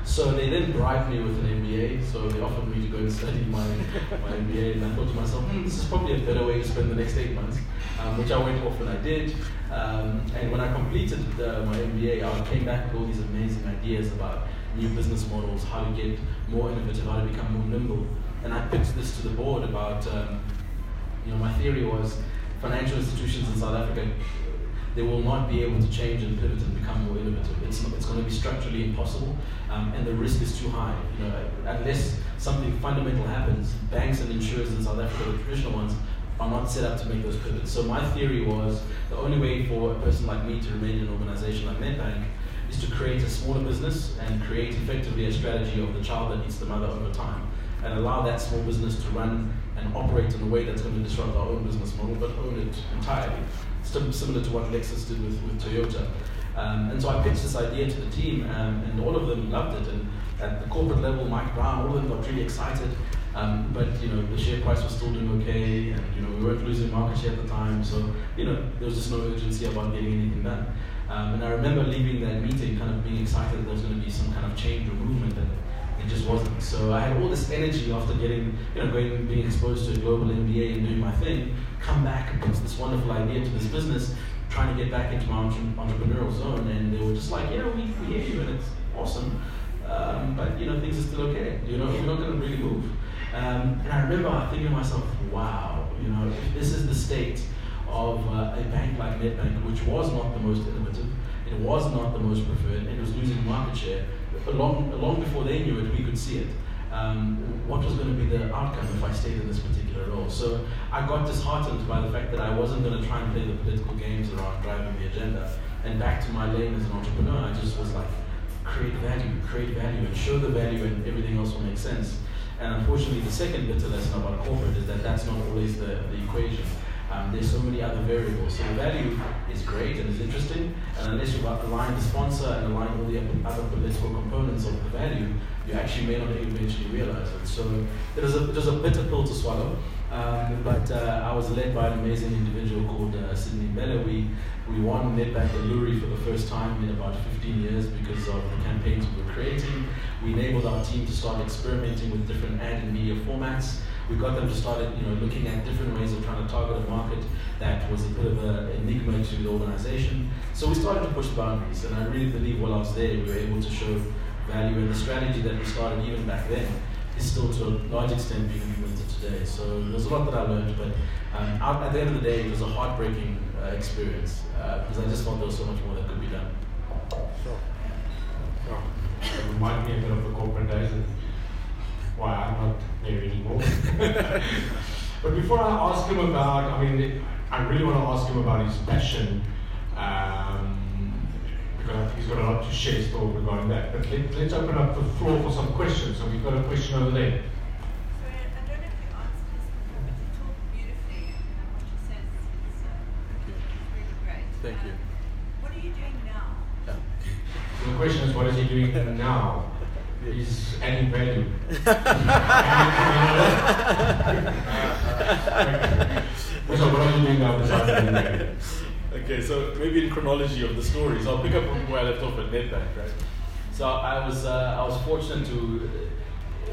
So they then bribed me with an MBA. So they offered me to go and study my, my MBA, and I thought to myself, hmm, this is probably a better way to spend the next eight months, um, which I went off and I did. Um, and when I completed the, my MBA, I came back with all these amazing ideas about new business models, how to get more innovative, how to become more nimble. And I pitched this to the board about, um, you know, my theory was financial institutions in South Africa they will not be able to change and pivot and become more innovative. It's, it's going to be structurally impossible, um, and the risk is too high. You know, unless something fundamental happens, banks and insurers in South Africa, the traditional ones, are not set up to make those pivots. So my theory was the only way for a person like me to remain in an organization like Nedbank is to create a smaller business and create effectively a strategy of the child that eats the mother over time and allow that small business to run and operate in a way that's going to disrupt our own business model but own it entirely similar to what Lexus did with, with Toyota. Um, and so I pitched this idea to the team, um, and all of them loved it. And at the corporate level, Mike Brown, all of them got really excited. Um, but you know, the share price was still doing okay, and you know, we weren't losing market share at the time. So you know, there was just no urgency about getting anything done. Um, and I remember leaving that meeting, kind of being excited that there was going to be some kind of change or movement, and it just wasn't. So I had all this energy after getting, you know, going, being exposed to a global MBA and doing my thing come back and this wonderful idea to this business, trying to get back into my entrepreneurial zone. And they were just like, yeah, we, we hear you and it's awesome. Um, but you know, things are still okay. You know, you're not going to really move. Um, and I remember thinking to myself, wow, you know, this is the state of uh, a bank like Nedbank, which was not the most innovative, it was not the most preferred, and it was losing market share. Long, long before they knew it, we could see it um, what was going to be the outcome if I stayed in this particular role. So I got disheartened by the fact that I wasn't going to try and play the political games around driving the agenda. And back to my lane as an entrepreneur, I just was like, create value, create value, and show the value, and everything else will make sense. And unfortunately, the second bitter lesson about corporate is that that's not always the, the equation. Um, there's so many other variables. So the value is great and is interesting, and unless you've aligned the sponsor and aligned all the other political components of the value, you actually may not even eventually realize it. So it was a, it was a bitter pill to swallow. Um, but uh, I was led by an amazing individual called uh, Sydney Bella. We, we won Nedbank Loerie for the first time in about 15 years because of the campaigns we were creating. We enabled our team to start experimenting with different ad and media formats. We got them to start you know, looking at different ways of trying to target a market that was a bit of an enigma to the organization. So we started to push boundaries, and I really believe while I was there, we were able to show value, and the strategy that we started even back then is still to a large extent being implemented today. So there's a lot that I learned, but um, at the end of the day, it was a heartbreaking uh, experience uh, because I just felt there was so much more that could be done. Sure. Sure. It reminded me a bit of the corporate days why I'm not there anymore. but before I ask him about, I mean, I really want to ask him about his passion. Um, because I think he's got a lot to share still regarding that. But let, let's open up the floor for some questions. So we've got a question over there. Thank you. What are you doing now? So the question is, what is he doing now? He's any value. so what are you doing now besides adding value? Okay, so maybe in chronology of the stories, I'll pick up from where I left off at Nedbank, right? So I was uh, I was fortunate to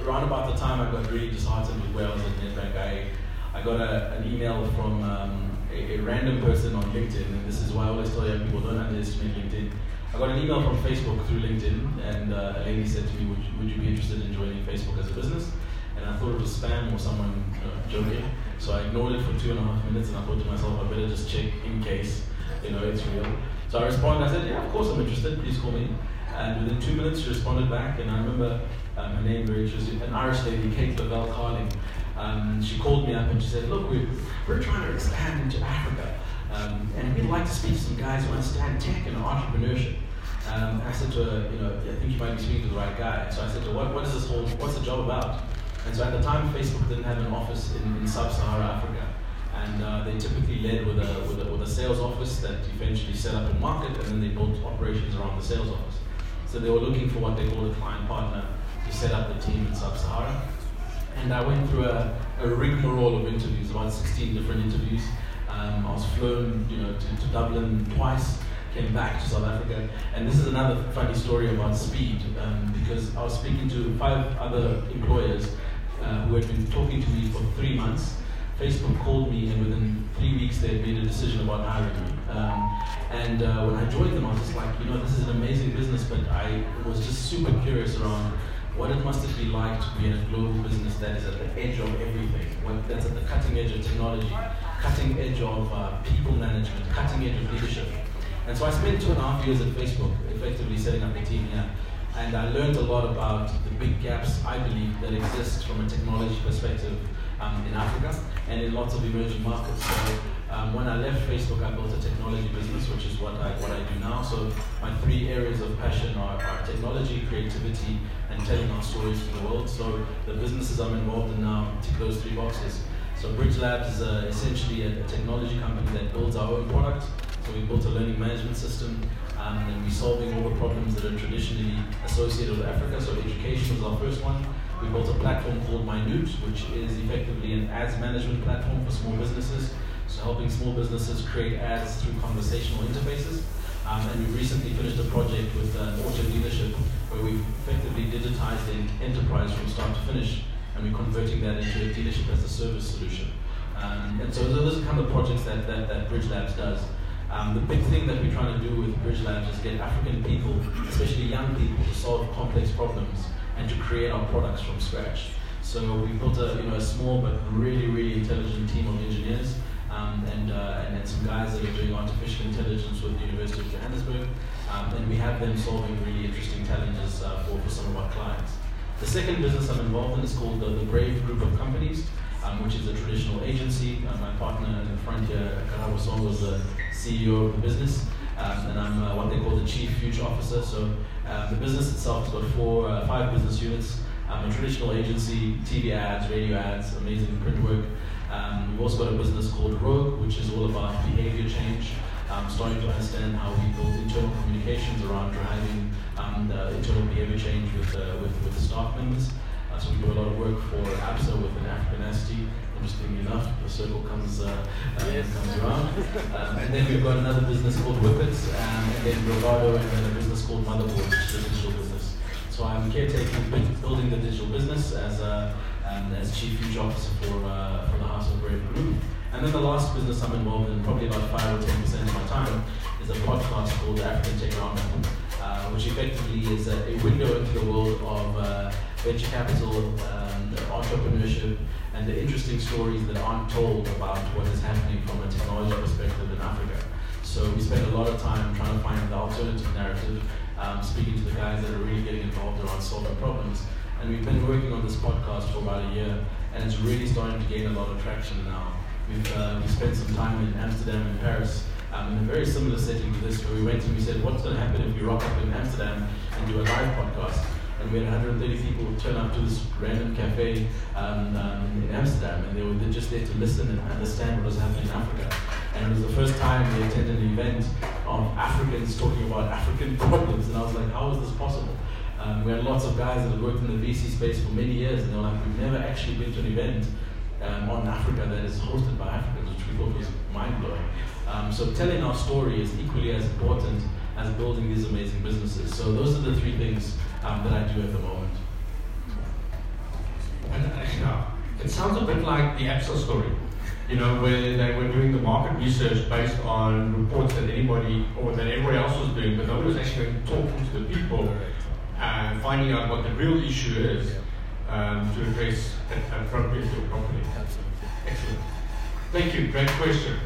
around about the time I got really disheartened with where I was at Nedbank, I, I got a, an email from um, a, a, random person on LinkedIn, and this is why I always tell young people don't underestimate LinkedIn. I got an email from Facebook through LinkedIn, and uh, a lady said to me, would you, would you be interested in joining Facebook as a business? And I thought it was spam or someone know, joking. So I ignored it for two and a half minutes, and I thought to myself, I better just check in case you know it's real. So I responded. I said, yeah, of course I'm interested. Please call me. And within two minutes, she responded back, and I remember um, her name very interesting, an Irish lady, Kate Lavelle Carling. Um, she called me up and she said, look, we're, we're trying to expand into Africa, um, and we'd like to speak to some guys who understand tech and entrepreneurship. Um, I said to her, you know, I think you might be speaking to the right guy. So I said to her, what, what is this whole, what's the job about? And so at the time, Facebook didn't have an office in, in sub-Saharan Africa. And uh, they typically led with a, with, a, with a sales office that eventually set up a market, and then they built operations around the sales office. So they were looking for what they call a client partner to set up the team in sub-Sahara. And I went through a, a rigmarole of interviews, about 16 different interviews. Um, I was flown, you know, to, to Dublin twice came back to South Africa. And this is another funny story about speed, um, because I was speaking to five other employers uh, who had been talking to me for three months. Facebook called me, and within three weeks, they had made a decision about hiring me. Um, and uh, when I joined them, I was just like, you know, this is an amazing business, but I was just super curious around what it must be like to be in a global business that is at the edge of everything, that's at the cutting edge of technology, cutting edge of uh, people management, cutting edge of leadership. And so I spent two and a half years at Facebook, effectively setting up the team here. And I learned a lot about the big gaps, I believe, that exist from a technology perspective um, in Africa and in lots of emerging markets. So um, when I left Facebook, I built a technology business, which is what I, what I do now. So my three areas of passion are, are technology, creativity, and telling our stories to the world. So the businesses I'm involved in now tick those three boxes. So Bridge Labs is uh, essentially a, a technology company that builds our own product so we built a learning management system um, and we're solving all the problems that are traditionally associated with Africa. So education was our first one. We built a platform called Minute, which is effectively an ads management platform for small businesses. So helping small businesses create ads through conversational interfaces. Um, and we recently finished a project with uh, Auto Dealership where we've effectively digitized an enterprise from start to finish and we're converting that into a dealership as a service solution. Um, and so those are kind of projects that, that, that Bridge Labs does. Um, the big thing that we're trying to do with Bridge Labs is get African people, especially young people, to solve complex problems and to create our products from scratch. So we built a, you know, a small but really, really intelligent team of engineers um, and, uh, and some guys that are doing artificial intelligence with the University of Johannesburg. Um, and we have them solving really interesting challenges uh, for, for some of our clients. The second business I'm involved in is called the, the Brave Group of Companies um, which is a traditional agency. Uh, my partner in the front here, Karabo Song, was the CEO of the business. Um, and I'm uh, what they call the chief future officer. So um, the business itself has got four, uh, five business units. Um, a traditional agency, TV ads, radio ads, amazing print work. Um, we've also got a business called Rogue, which is all about behavior change. Um, starting to understand how we build internal communications around driving um, the internal behavior change with, uh, with, with staff members. So we do a lot of work for ABSA with an African entity. Interestingly enough, the circle comes uh, uh, yes. comes around. Um, and then we've got another business called Whippets, um, and then Bravado, and then a business called Motherboard, which is a digital business. So I'm caretaking, building the digital business as a, um, as chief future officer for uh, for the House of Brave Group. And then the last business I'm involved in, probably about five or ten percent of my time, is a podcast called the African Tech Roundup, uh, which effectively is a, a, window into the world of uh, venture capital, and entrepreneurship, and the interesting stories that aren't told about what is happening from a technology perspective in Africa. So we spend a lot of time trying to find the alternative narrative, um, speaking to the guys that are really getting involved around solving problems. And we've been working on this podcast for about a year, and it's really starting to gain a lot of traction now. We've, uh, we spent some time in Amsterdam and Paris um, in a very similar setting to this, where we went and we said, what's going to happen if we rock up in Amsterdam and do a live podcast? and we had 130 people turn up to this random cafe um, um, in Amsterdam, and they were just there to listen and understand what was happening in Africa. And it was the first time they attended an event of Africans talking about African problems, and I was like, how is this possible? Um, we had lots of guys that had worked in the VC space for many years, and they were like, we've never actually been to an event um, on Africa that is hosted by Africans, which we thought was mind blowing. Um, so telling our story is equally as important as building these amazing businesses. So those are the three things um, that I do at the moment. it sounds a bit like the Absa story, you know, where they were doing the market research based on reports that anybody or that everybody else was doing, but nobody was actually talking to the people and finding out what the real issue is um, to address it appropriately or properly. Absolutely. Excellent. Thank you. Great question.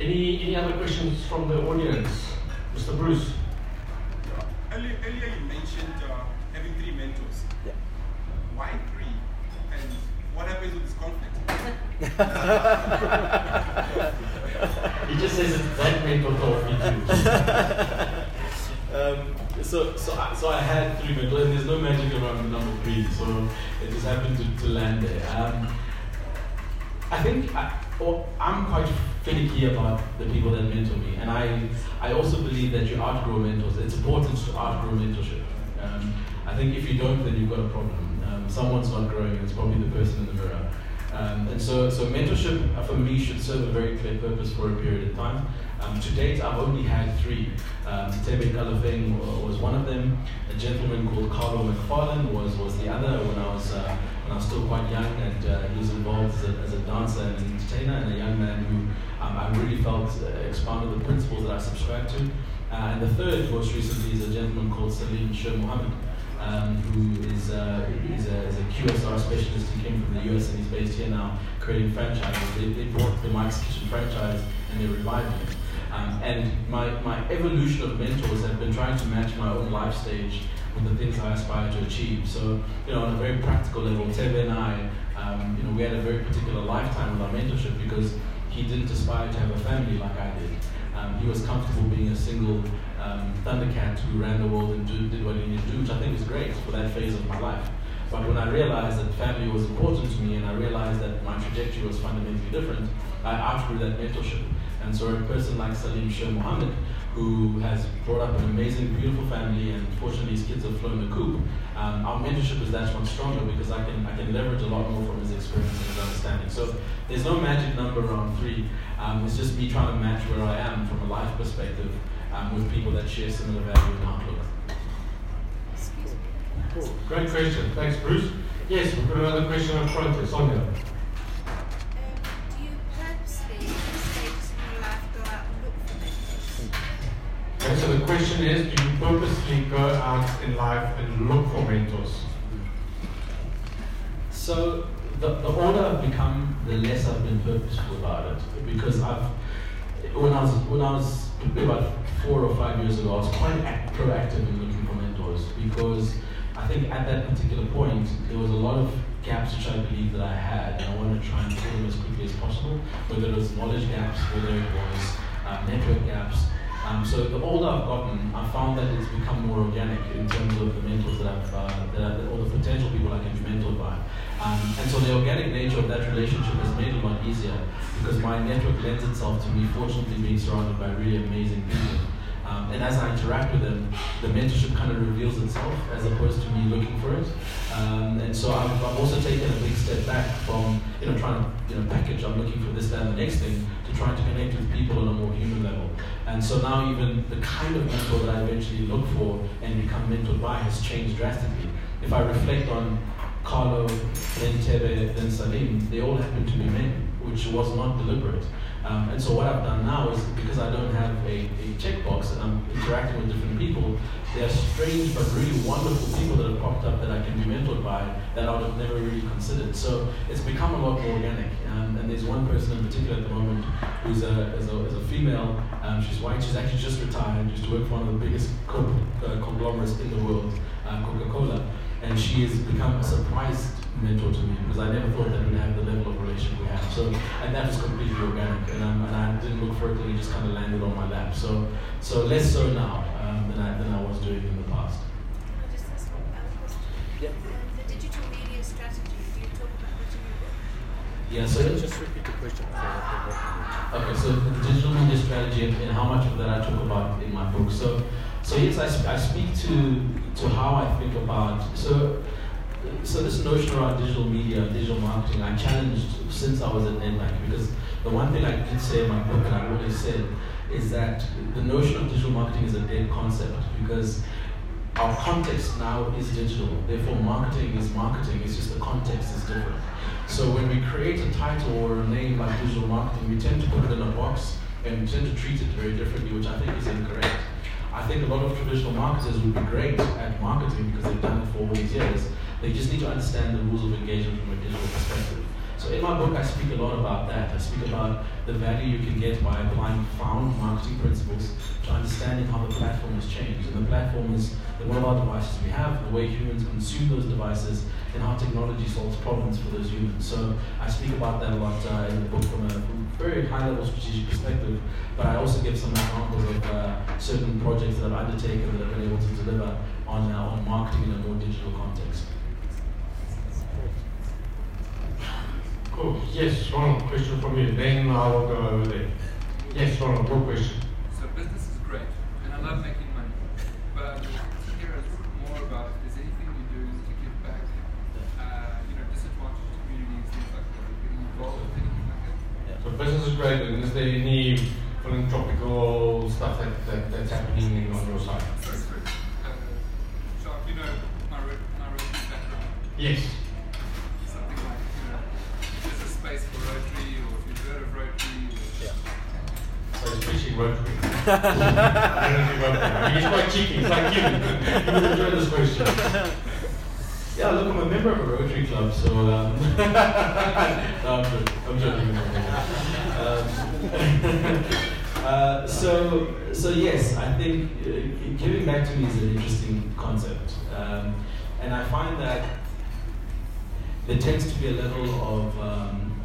Any any other questions from the audience? Mr. Bruce. Earlier, earlier you mentioned uh, having three mentors. Yeah. Why three? And what happens with this conflict? He just says it's that mental talk me too. Um, so, so, I, so I had three mentors, and there's no magic around the number three, so it just happened to, to land there. Um, I think I, I'm quite finicky about the people that mentor me, and I, I also believe that you outgrow mentors. It's important to outgrow mentorship. Um, I think if you don't, then you've got a problem. Um, someone's not growing, it's probably the person in the mirror. Um, and so, so mentorship for me should serve a very clear purpose for a period of time. Um, to date, I've only had three. Um, Thebe Ikalafeng was one of them. A gentleman called Carlo McFarlane was, was the other when I was uh, when I was still quite young, and uh, he was involved as a, as a dancer and an entertainer, and a young man who um, I really felt uh, expounded the principles that I subscribe to. Uh, and the third, most recently, is a gentleman called Salim Sher Mohammed um, who is, uh, is, a, is a QSR specialist. He came from the US and he's based here now, creating franchises. They, they bought the Mike's Kitchen franchise and they revived it. Um, and my, my evolution of mentors have been trying to match my own life stage with the things I aspire to achieve. So, you know, on a very practical level, Thebe and I, um, you know, we had a very particular lifetime with our mentorship because he didn't aspire to have a family like I did. Um, he was comfortable being a single um, Thundercat who ran the world and do, did what he needed to do, which I think is great for that phase of my life. But when I realized that family was important to me and I realized that my trajectory was fundamentally different, I outgrew that mentorship. And so a person like Salim Sher Mohammed, who has brought up an amazing, beautiful family, and fortunately his kids have flown the coop, um, our mentorship is that much stronger because I can, I can leverage a lot more from his experience and his understanding. So there's no magic number around three. Um, it's just me trying to match where I am from a life perspective um, with people that share similar value and outlook. Cool. Great question. Thanks, Bruce. Yes, we've got another question up front here. Sonia. Um, do you purposely, at this in your life, go out and look for mentors? Okay, so the question is, do you purposely go out in life and look for mentors? So the, the older I've become, the less I've been purposeful about it. Because I've, when I was, when I was about four or five years ago, I was quite act, proactive in looking for mentors because I think at that particular point, there was a lot of gaps which I believe that I had, and I wanted to try and fill them as quickly as possible, whether it was knowledge gaps, whether it was uh, network gaps. Um, so the older I've gotten, I've found that it's become more organic in terms of the mentors that I've, uh, that I've or the potential people I can be mentored by. Um, and so the organic nature of that relationship has made it a lot easier because my network lends itself to me, fortunately, being surrounded by really amazing people. Um, and as I interact with them, the mentorship kind of reveals itself as opposed to me looking for it. Um, and so I've, I've also taken a big step back from you know trying to you know package. I'm looking for this, that, and the next thing to trying to connect with people on a more human level. And so now even the kind of mentor that I eventually look for and become mentored by has changed drastically. If I reflect on Carlo, then Thebe, then Salim, they all happen to be men, which was not deliberate. Um, and so what I've done now is because I don't have a, a checkbox and I'm interacting with different people, there are strange but really wonderful people that have popped up that I can be mentored by that I would have never really considered. So it's become a lot more organic. Um, and there's one person in particular at the moment who's a, is a, is a female. Um, she's white. She's actually just retired. She Used to work for one of the biggest uh, conglomerates in the world, uh, Coca-Cola. And she has become a surprise mentor to me because I never thought that we'd have the level of relationship we have. So, and that was completely organic, and, um, and I didn't look for it, and it just kind of landed on my lap. So, so less so now um, than I than I was doing in the past. Can I just ask one question? Yeah. Um, the digital media strategy, do you talk about that in your book? Yeah. So Just repeat the question. so I forgot. Okay, so the digital media strategy and, and how much of that I talk about in my book. So, so yes, I, sp- I speak to to how I think about so. So this notion around digital media, digital marketing, I challenged since I was at Nedbank because the one thing I did say in my book and I always said is that the notion of digital marketing is a dead concept because our context now is digital. Therefore, marketing is marketing. It's just the context is different. So when we create a title or a name like digital marketing, we tend to put it in a box and we tend to treat it very differently, which I think is incorrect. I think a lot of traditional marketers would be great at marketing because they've done it for all these years. They just need to understand the rules of engagement from a digital perspective. So in my book, I speak a lot about that. I speak about the value you can get by applying found marketing principles to understanding how the platform has changed. And the platform is the mobile devices we have, the way humans consume those devices, and how technology solves problems for those humans. So I speak about that a lot uh, in the book from a, from a very high-level strategic perspective, but I also give some examples of uh, certain projects that I've undertaken that I've been able to deliver on, uh, on marketing in a more digital context. Cool. Yes, Ronald, question from you. Then I will go over there. Yes, one your question. So business is great, and I love making money. But to hear more about if there's anything you're doing to give back, uh, you know, disadvantaged communities, things like that. Getting involved with anything like that? So business is great, and is there any philanthropical stuff that, that that's happening on your side? Sorry, sorry. Uh, Sharp, you know my, ro- my Rotary background. Yes. Something like, you know, there's space for Rotary, or if you've heard of Rotary, or So he's Rotary. I don't know if you got that. I mean, he's quite cheeky. It's like you. You will enjoy this question. Yeah, look, I'm a member of a Rotary Club, so um, no, I'm joking. I'm joking. Um, uh, so, so yes, I think uh, giving back to me is an interesting concept, um, and I find that there tends to be a level of um,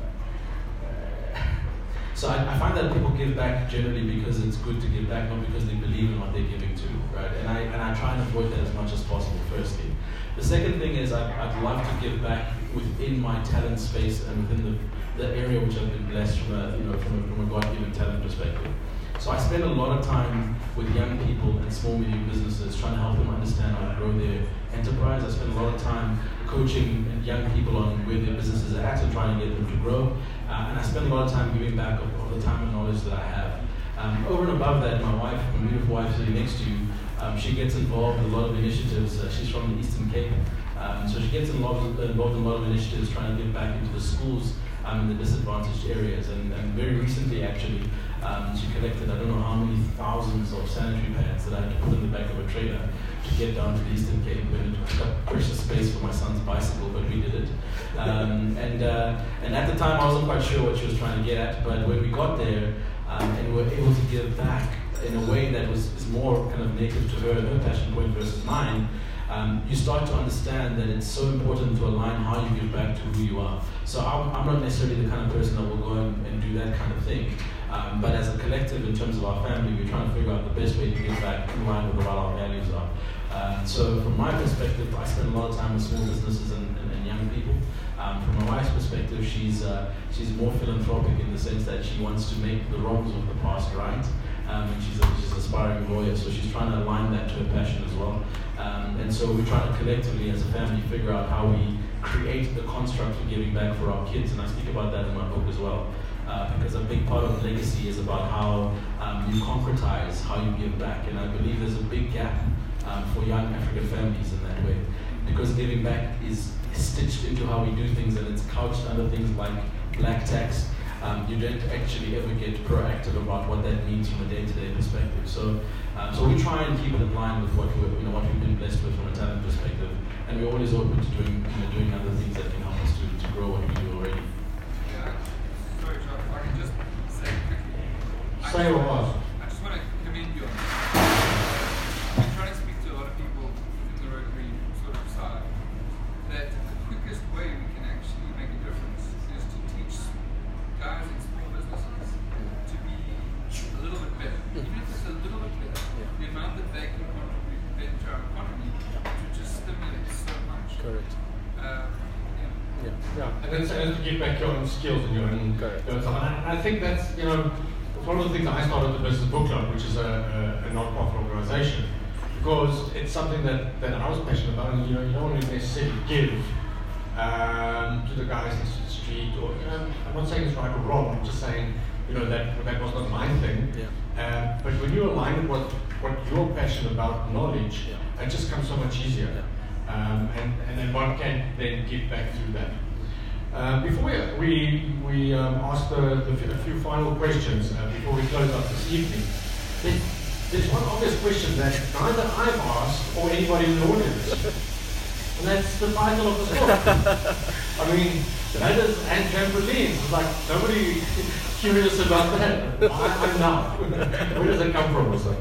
so I, I find that people give back generally because it's good to give back, not because they believe in what they're giving to, right? And I and I try and avoid that as much as possible. Firstly, the second thing is I, I'd love to give back within my talent space and within the, the area which I've been blessed from a you know from a, from a God-given talent perspective. So I spend a lot of time with young people and small medium businesses trying to help them understand how to grow their enterprise. I spend a lot of time coaching young people on where their businesses are at and trying to get them to grow. Uh, and I spend a lot of time giving back of, of the time and knowledge that I have. Um, over and above that, my wife, my beautiful wife sitting next to you, um, she gets involved in a lot of initiatives. Uh, she's from the Eastern Cape. Um, so she gets involved, involved in a lot of initiatives trying to give back into the schools um, in the disadvantaged areas. And, and very recently, actually, um, she collected I don't know how many thousands of sanitary pads that I had to put in the back of a trailer to get down to the Eastern Cape. And it took precious space for my son's bicycle, but we did it. Um, and, uh, and at the time, I wasn't quite sure what she was trying to get at, but when we got there um, and were able to give back in a way that was is more kind of native to her, her passion point versus mine, um, you start to understand that it's so important to align how you give back to who you are. So I'm, I'm not necessarily the kind of person that will go and, and do that kind of thing. Um, but as a collective, in terms of our family, we're trying to figure out the best way to give back in line with what our values are. Um, so from my perspective, I spend a lot of time with small businesses and, and, and young people. Um, from my wife's perspective, she's uh, she's more philanthropic in the sense that she wants to make the wrongs of the past right. Um, and she's, a, she's an aspiring lawyer, so she's trying to align that to her passion as well. Um, and so we're trying to collectively, as a family, figure out how we create the construct for giving back for our kids. And I speak about that in my book as well. Uh, because a big part of legacy is about how um, you concretize how you give back. And I believe there's a big gap um, for young African families in that way. Because giving back is stitched into how we do things and it's couched under things like black tax. Um, you don't actually ever get proactive about what that means from a day-to-day perspective. So, um, so we try and keep it in line with what we you know what we've been blessed with from a talent perspective, and we're always open to doing you know, doing other things that can help us to, to grow what we do already. Yeah. Sorry, Jacques, if I can just say quickly. I Say just- what? I just want to commend you on this. I've been trying to speak to a lot of people in the Rotary sort of side that the quickest way we can actually make a difference is to teach guys in small businesses to be a little bit better. Even if it's a little bit better, the amount that they can contribute then to our economy to just stimulate so much. Correct. Uh, yeah. Yeah. Yeah, and then and to give back your own skills and your own. Correct. your own stuff. And I, I think that's you know it's one of the things I started the Business Book Club, which is a, a, a non-profit organization, because it's something that, that I was passionate about. And you know, you don't want to necessarily give um, to the guys next to the street, or you know, I'm not saying it's right or wrong. I'm just saying you know that that was not my thing. Yeah. Um, but when you align with what what you're passionate about, knowledge, it just comes so much easier. Um, and, and then one can then give back through that. Uh, before we, we, we um, ask the, the, a few final questions uh, before we close up this evening, there's, there's one obvious question that neither I've asked or anybody in the audience. And that's the title of the book. I mean, ladders and trampolines. It's like nobody curious about that. I, am now. Where does it come from? Also?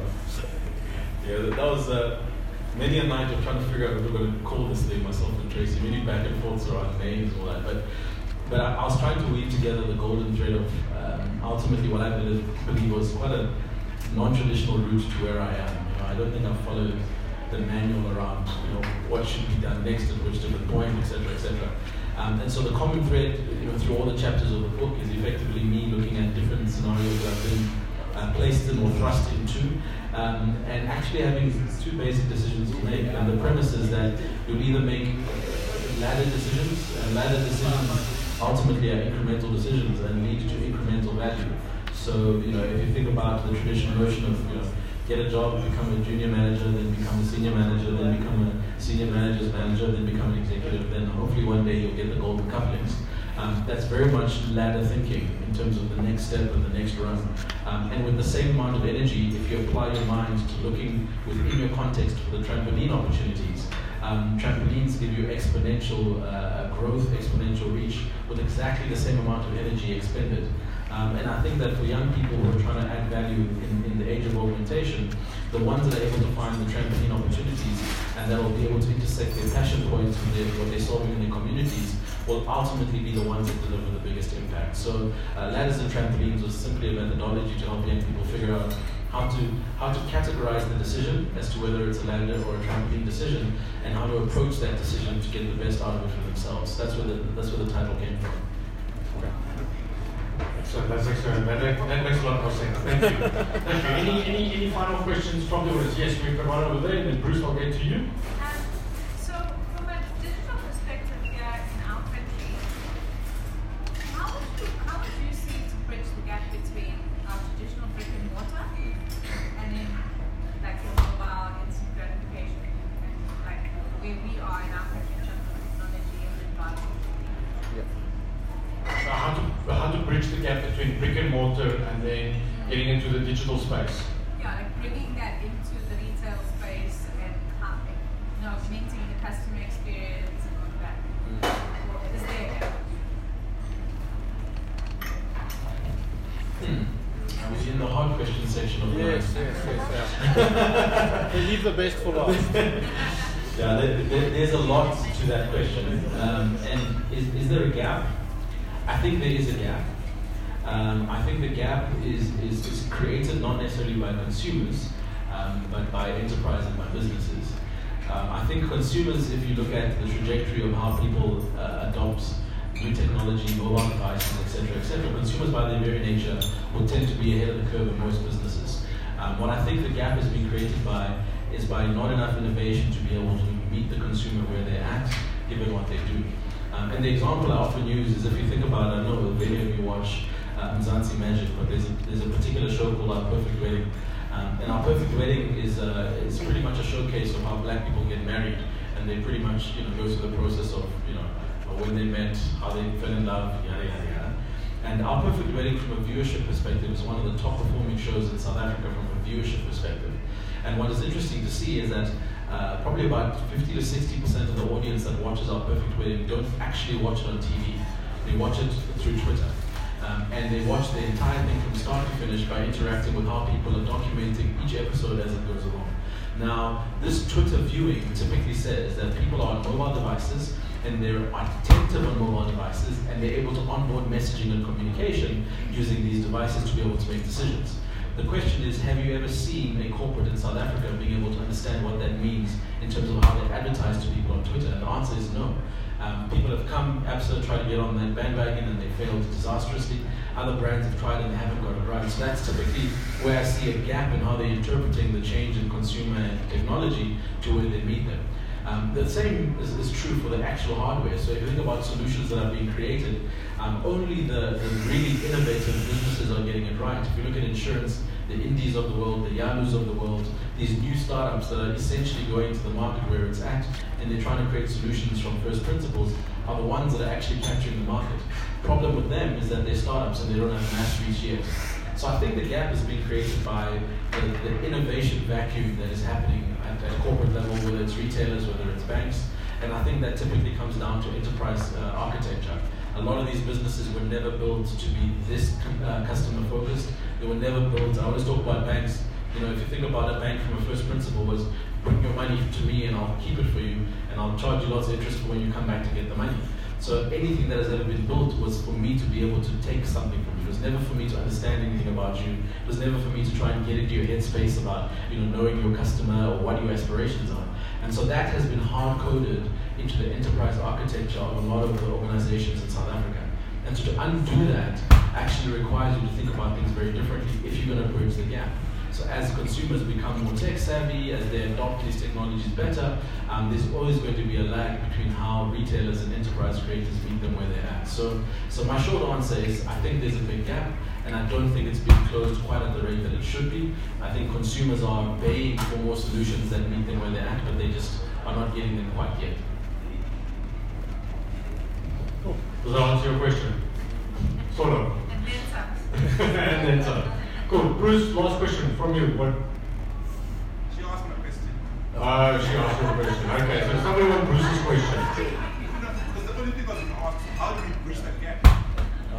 Yeah, that, that was uh, many a night of trying to figure out what we're going to call this thing, myself and Tracey. Many back and forths around names and all that. But but I, I, was trying to weave together the golden thread of um, ultimately what I believe, was quite a non-traditional route to where I am. You know, I don't think I've followed the manual around you know what should be done next at which different point, etc., etc. Um, and so the common thread, you know, through all the chapters of the book is effectively me looking at different scenarios that I've been uh, placed in or thrust into, um, and actually having two basic decisions to make. And the premise is that you'll either make ladder decisions, and ladder decisions ultimately are incremental decisions and lead to incremental value. So, you know, if you think about the traditional notion of, you know, get a job, become a junior manager, then become a senior manager, then become a senior manager's manager, then become an executive, then hopefully one day you'll get the golden couplings. Um, that's very much ladder thinking in terms of the next step and the next run. Um, and with the same amount of energy, if you apply your mind to looking within your context for the trampoline opportunities, um, trampolines give you exponential uh, growth, exponential reach with exactly the same amount of energy expended. Um, and I think that for young people who are trying to add value in, in the age of augmentation, the ones that are able to find the trampoline opportunities and that will be able to intersect their passion points with their, what they're solving in their communities will ultimately be the ones that deliver the biggest impact. So uh, ladders and trampolines was simply a methodology to help young people figure out how to how to categorize the decision as to whether it's a ladder or a trampoline decision, and how to approach that decision to get the best out of it for themselves. That's where the that's where the title came from. Excellent. That's excellent. That, that makes a lot more sense. Thank you. Thank you. Any, any, any final questions from the audience? Yes, we've got one over there, and then Bruce, I'll get to you. digital space. Yeah, like bringing that into the retail space and how, you know, augmenting the customer experience and all that. Mm. Is there Hmm. I was in the hard question section of Yes, yes, yes. Yeah. leave the best for last. Yeah, there, there, there's a lot to that question. Um, and is, is there a gap? I think there is a gap. Um, I think the gap is, is, is, created not necessarily by consumers, um, but by enterprise and by businesses. Um, I think consumers, if you look at the trajectory of how people uh, adopt new technology, mobile devices, etc., etc., consumers by their very nature will tend to be ahead of the curve of most businesses. Um, what I think the gap has been created by is by not enough innovation to be able to meet the consumer where they're at, given what they do. Um, and the example I often use is if you think about, I know many of you watch uh, Mzansi Magic, but there's a, there's a particular show called Our Perfect Wedding. Um, and Our Perfect Wedding is, uh, is pretty much a showcase of how black people get married. And they pretty much you know, go through the process of you know, when they met, how they fell in love, yada, yada, yada. And Our Perfect Wedding, from a viewership perspective, is one of the top performing shows in South Africa from a viewership perspective. And what is interesting to see is that uh, probably about 50 to 60% of the audience that watches Our Perfect Wedding don't actually watch it on TV. They watch it through Twitter. Um, and they watch the entire thing from start to finish by interacting with how people are documenting each episode as it goes along. Now, this Twitter viewing typically says that people are on mobile devices and they're attentive on mobile devices and they're able to onboard messaging and communication using these devices to be able to make decisions. The question is, have you ever seen a corporate in South Africa being able to understand what that means in terms of how they advertise to people on Twitter? And the answer is no. Um, people have come, Absa tried to get on that bandwagon and they failed disastrously. Other brands have tried and they haven't got it right. So that's typically where I see a gap in how they're interpreting the change in consumer technology to where they meet them. Um, the same is, is, true for the actual hardware. So if you think about solutions that are being created, um, only the, the, really innovative businesses are getting getting it right. If you look at insurance, the Indies of the world, the Yahoos of the world, these new startups that are essentially going to the market where it's at, and they're trying to create solutions from first principles, are the ones that are actually capturing the market. Problem with them is that they're startups and they don't have mass reach yet. So I think the gap is being created by the, the innovation vacuum that is happening at, at corporate level, whether it's retailers, whether it's banks, and I think that typically comes down to enterprise uh, architecture. A lot of these businesses were never built to be this uh, customer focused. They were never built. I always talk about banks. You know, if you think about a bank from a first principle was bring your money to me and I'll keep it for you and I'll charge you lots of interest for when you come back to get the money. So anything that has ever been built was for me to be able to take something from never for me to understand anything about you. It was never for me to try and get into your headspace about you know knowing your customer or what your aspirations are. And so that has been hard coded into the enterprise architecture of a lot of the organizations in South Africa. And so to undo that actually requires you to think about things very differently if you're going to bridge the gap. So as consumers become more tech savvy, as they adopt these technologies better, um, there's always going to be a lag between how retailers and enterprise creators meet them where they're at. So, so my short answer is I think there's a big gap, and I don't think it's being closed quite at the rate that it should be. I think consumers are paying for more solutions that meet them where they're at, but they just are not getting them quite yet. Does that answer your question? Sort of. And then some. and then some. Cool. Bruce, last question from you. What? She asked my question. Uh, she asked you a question. Okay, so somebody want Bruce's question. Because the only thing I was going to ask how do we bridge that gap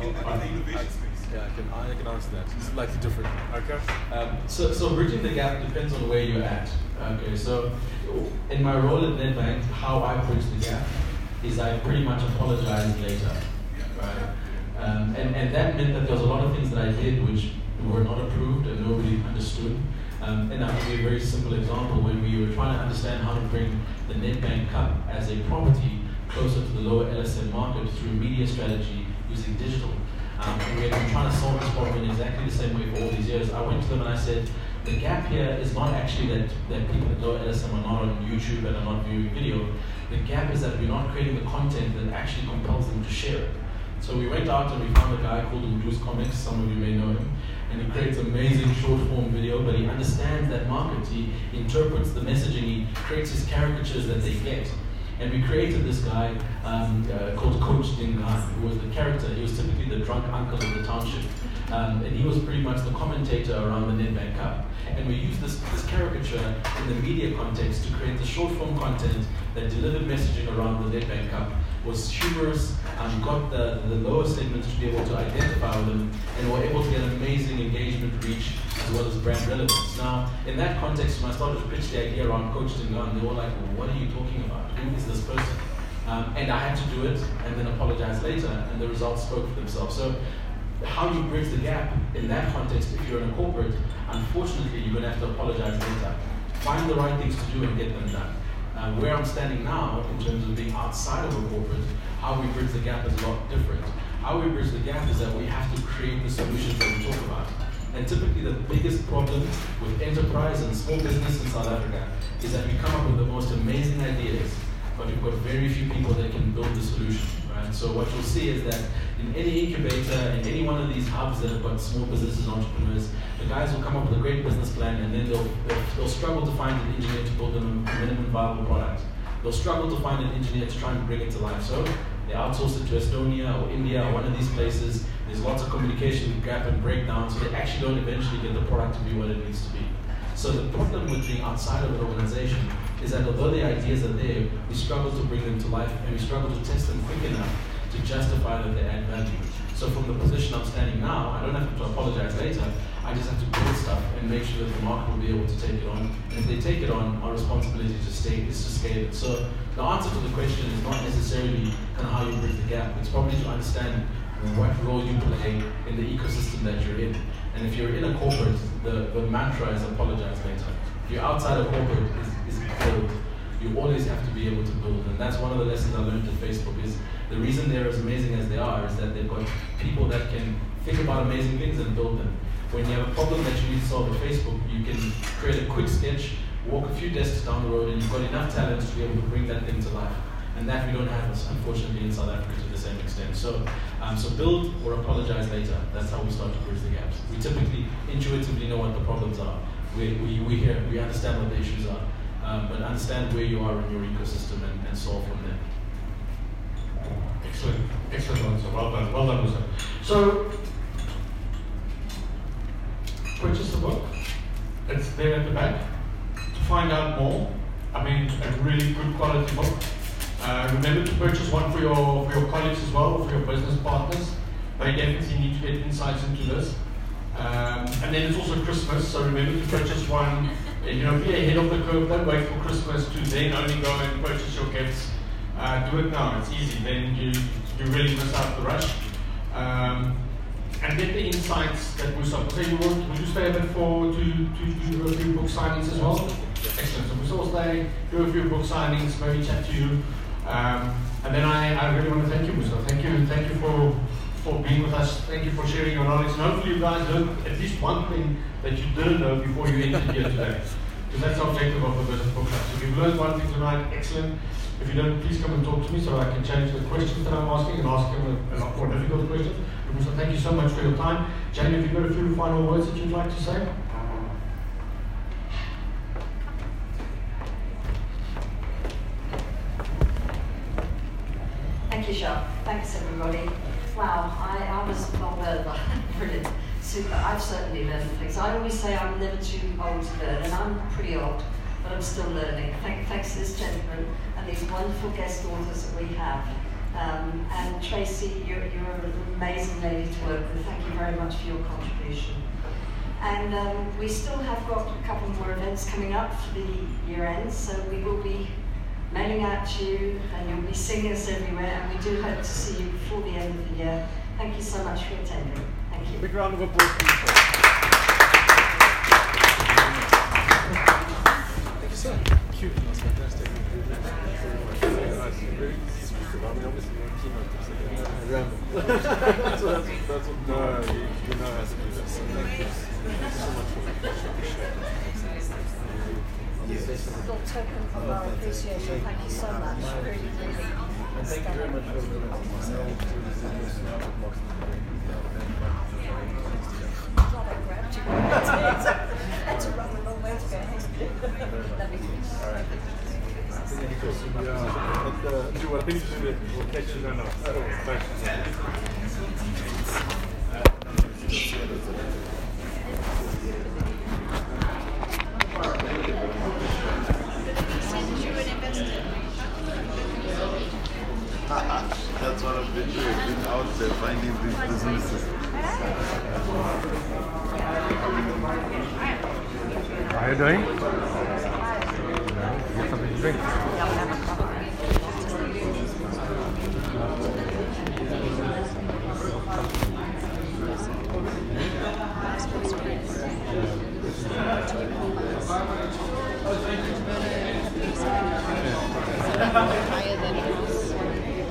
in the, in the innovation space? Yeah, I can, I can answer that. It's slightly different. Okay. Um, so, so bridging the gap depends on where you're at. Okay, so in my role at Nedbank, how I bridge the gap is I pretty much apologize later, right? Um, and, and that meant that there was a lot of things that I did which were not approved and nobody understood. Um, and I'll give you a very simple example. When we were trying to understand how to bring the Nedbank Cup as a property closer to the lower LSM market through media strategy using digital, um, and we had been trying to solve this problem in exactly the same way for all these years. I went to them and I said, the gap here is not actually that, that people at lower LSM are not on YouTube and are not viewing video. The gap is that we're not creating the content that actually compels them to share it. So we went out and we found a guy called Mdu's Comics, some of you may know him, and he creates amazing short form video, but he understands that market, he interprets the messaging, he creates his caricatures that they get. And we created this guy um, uh, called Coach Dingan, who was the character. He was typically the drunk uncle of the township. Um, and he was pretty much the commentator around the Nedbank Cup. And we used this, this caricature in the media context to create the short form content that delivered messaging around the Nedbank Cup, was humorous, and got the, the lower segments to be able to identify with them, and were able to get amazing engagement reach as well as brand relevance. Now, in that context, when I started to pitch the idea around Coach Dingan, they were like, well, what are you talking about? Who is this person? Um, and I had to do it and then apologize later, and the results spoke for themselves. So, how you bridge the gap in that context, if you're in a corporate, unfortunately, you're going to have to apologize later. Find the right things to do and get them done. Uh, where I'm standing now, in terms of being outside of a corporate, how we bridge the gap is a lot different. How we bridge the gap is that we have to create the solutions that we talk about. And typically, the biggest problem with enterprise and small business in South Africa is that we come up with the most amazing ideas, but we've got very few people that can build the solution. Right? So what you'll see is that in any incubator, in any one of these hubs that have got small businesses and entrepreneurs, the guys will come up with a great business plan and then they'll, they'll, they'll struggle to find an engineer to build them a minimum viable product. They'll struggle to find an engineer to try and bring it to life. So they outsource it to Estonia or India or one of these places. There's lots of communication gap and breakdown, so they actually don't eventually get the product to be what it needs to be. So the problem with being outside of an organization is that although the ideas are there, we struggle to bring them to life and we struggle to test them quick enough to justify that they add value. So from the position I'm standing now, I don't have to apologize later. I just have to build stuff and make sure that the market will be able to take it on. And if they take it on, our responsibility to stay is to scale it. So the answer to the question is not necessarily kind of how you bridge the gap. It's probably to understand what role you play in the ecosystem that you're in. And if you're in a corporate, the, the mantra is apologize later. If you're outside of corporate, is, is build. You always have to be able to build. And that's one of the lessons I learned at Facebook is the reason they're as amazing as they are is that they've got people that can think about amazing things and build them. When you have a problem that you need to solve at Facebook, you can create a quick sketch, walk a few desks down the road, and you've got enough talent to be able to bring that thing to life. And that we don't have, unfortunately, in South Africa to the same extent. So, um, so build or apologize later. That's how we start to bridge the gaps. We typically intuitively know what the problems are. We, we, we hear, we understand what the issues are, um, but understand where you are in your ecosystem and, and solve from there. Excellent, excellent answer. Well done, well done, Musa. So, purchase the book. It's there at the back. To find out more, I mean, a really good quality book. Uh, remember to purchase one for your for your colleagues as well, for your business partners. They definitely need to get insights into this. Um, and then it's also Christmas, so remember to purchase one. You know, be ahead of the curve. Don't wait for Christmas to then only go and purchase your gifts. Uh, do it now. It's easy. Then you you really miss out the rush. Um, and get the insights that Musa. So you want, would you stay a bit for to, to do a few book signings as well? Excellent. So will stay, do a few book signings, maybe chat to you. Um, and then I, I really want to thank you, Musa. Thank you, thank you for for being with us. Thank you for sharing your knowledge. And hopefully you guys learned at least one thing that you didn't know before you entered here today. Because that's the objective of the Business Book Club. So if you've learned one thing tonight, excellent. If you don't, please come and talk to me so I can change the questions that I'm asking and ask him a, a lot more difficult questions. So thank you so much for your time. Jamie, have you've got a few final words that you'd like to say? Thank you, Sean. Thanks, everybody. Wow, I, I was bowled over. Brilliant. Super. I've certainly learned things. I always say I'm never too old to learn, and I'm pretty old, but I'm still learning. Thank, thanks to this gentleman and these wonderful guest authors that we have. Um, and Tracey, you're, you're an amazing lady to work with. Thank you very much for your contribution. And um, we still have got a couple more events coming up for the year end, so we will be mailing out to you and you'll be seeing us everywhere. And we do hope to see you before the end of the year. Thank you so much for attending. Thank you. Big round of applause. Thank you, sir. Cute. That's fantastic. Very nice. Very descriptive. I mean, obviously, you're a keynote. so you're gonna ramble. so that's, that's what, Little token of our appreciation. Thank you so much. Thank you very much for the Glad I grabbed you. Had to way to you down. Thanks. That's what I've been doing, been out there finding these businesses. How are you doing? Get something to drink.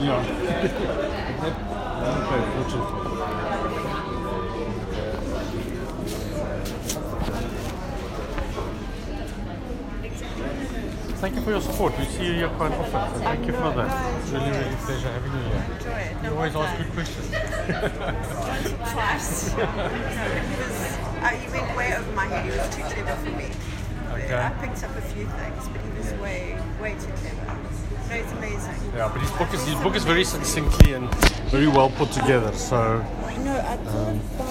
Ja. Ik heb een paar voedsel voor. Thank you for your support. We see you here quite often. So thank you for that. It's really, really pleasure having you here. You always ask good questions. twice. no, he was, uh, he went way over my head. He was too clever for me. Okay. I picked up a few things, but he was way, way too clever. No, it's amazing. Yeah, but his book is his book is very succinctly and very well put together. So I know, I thought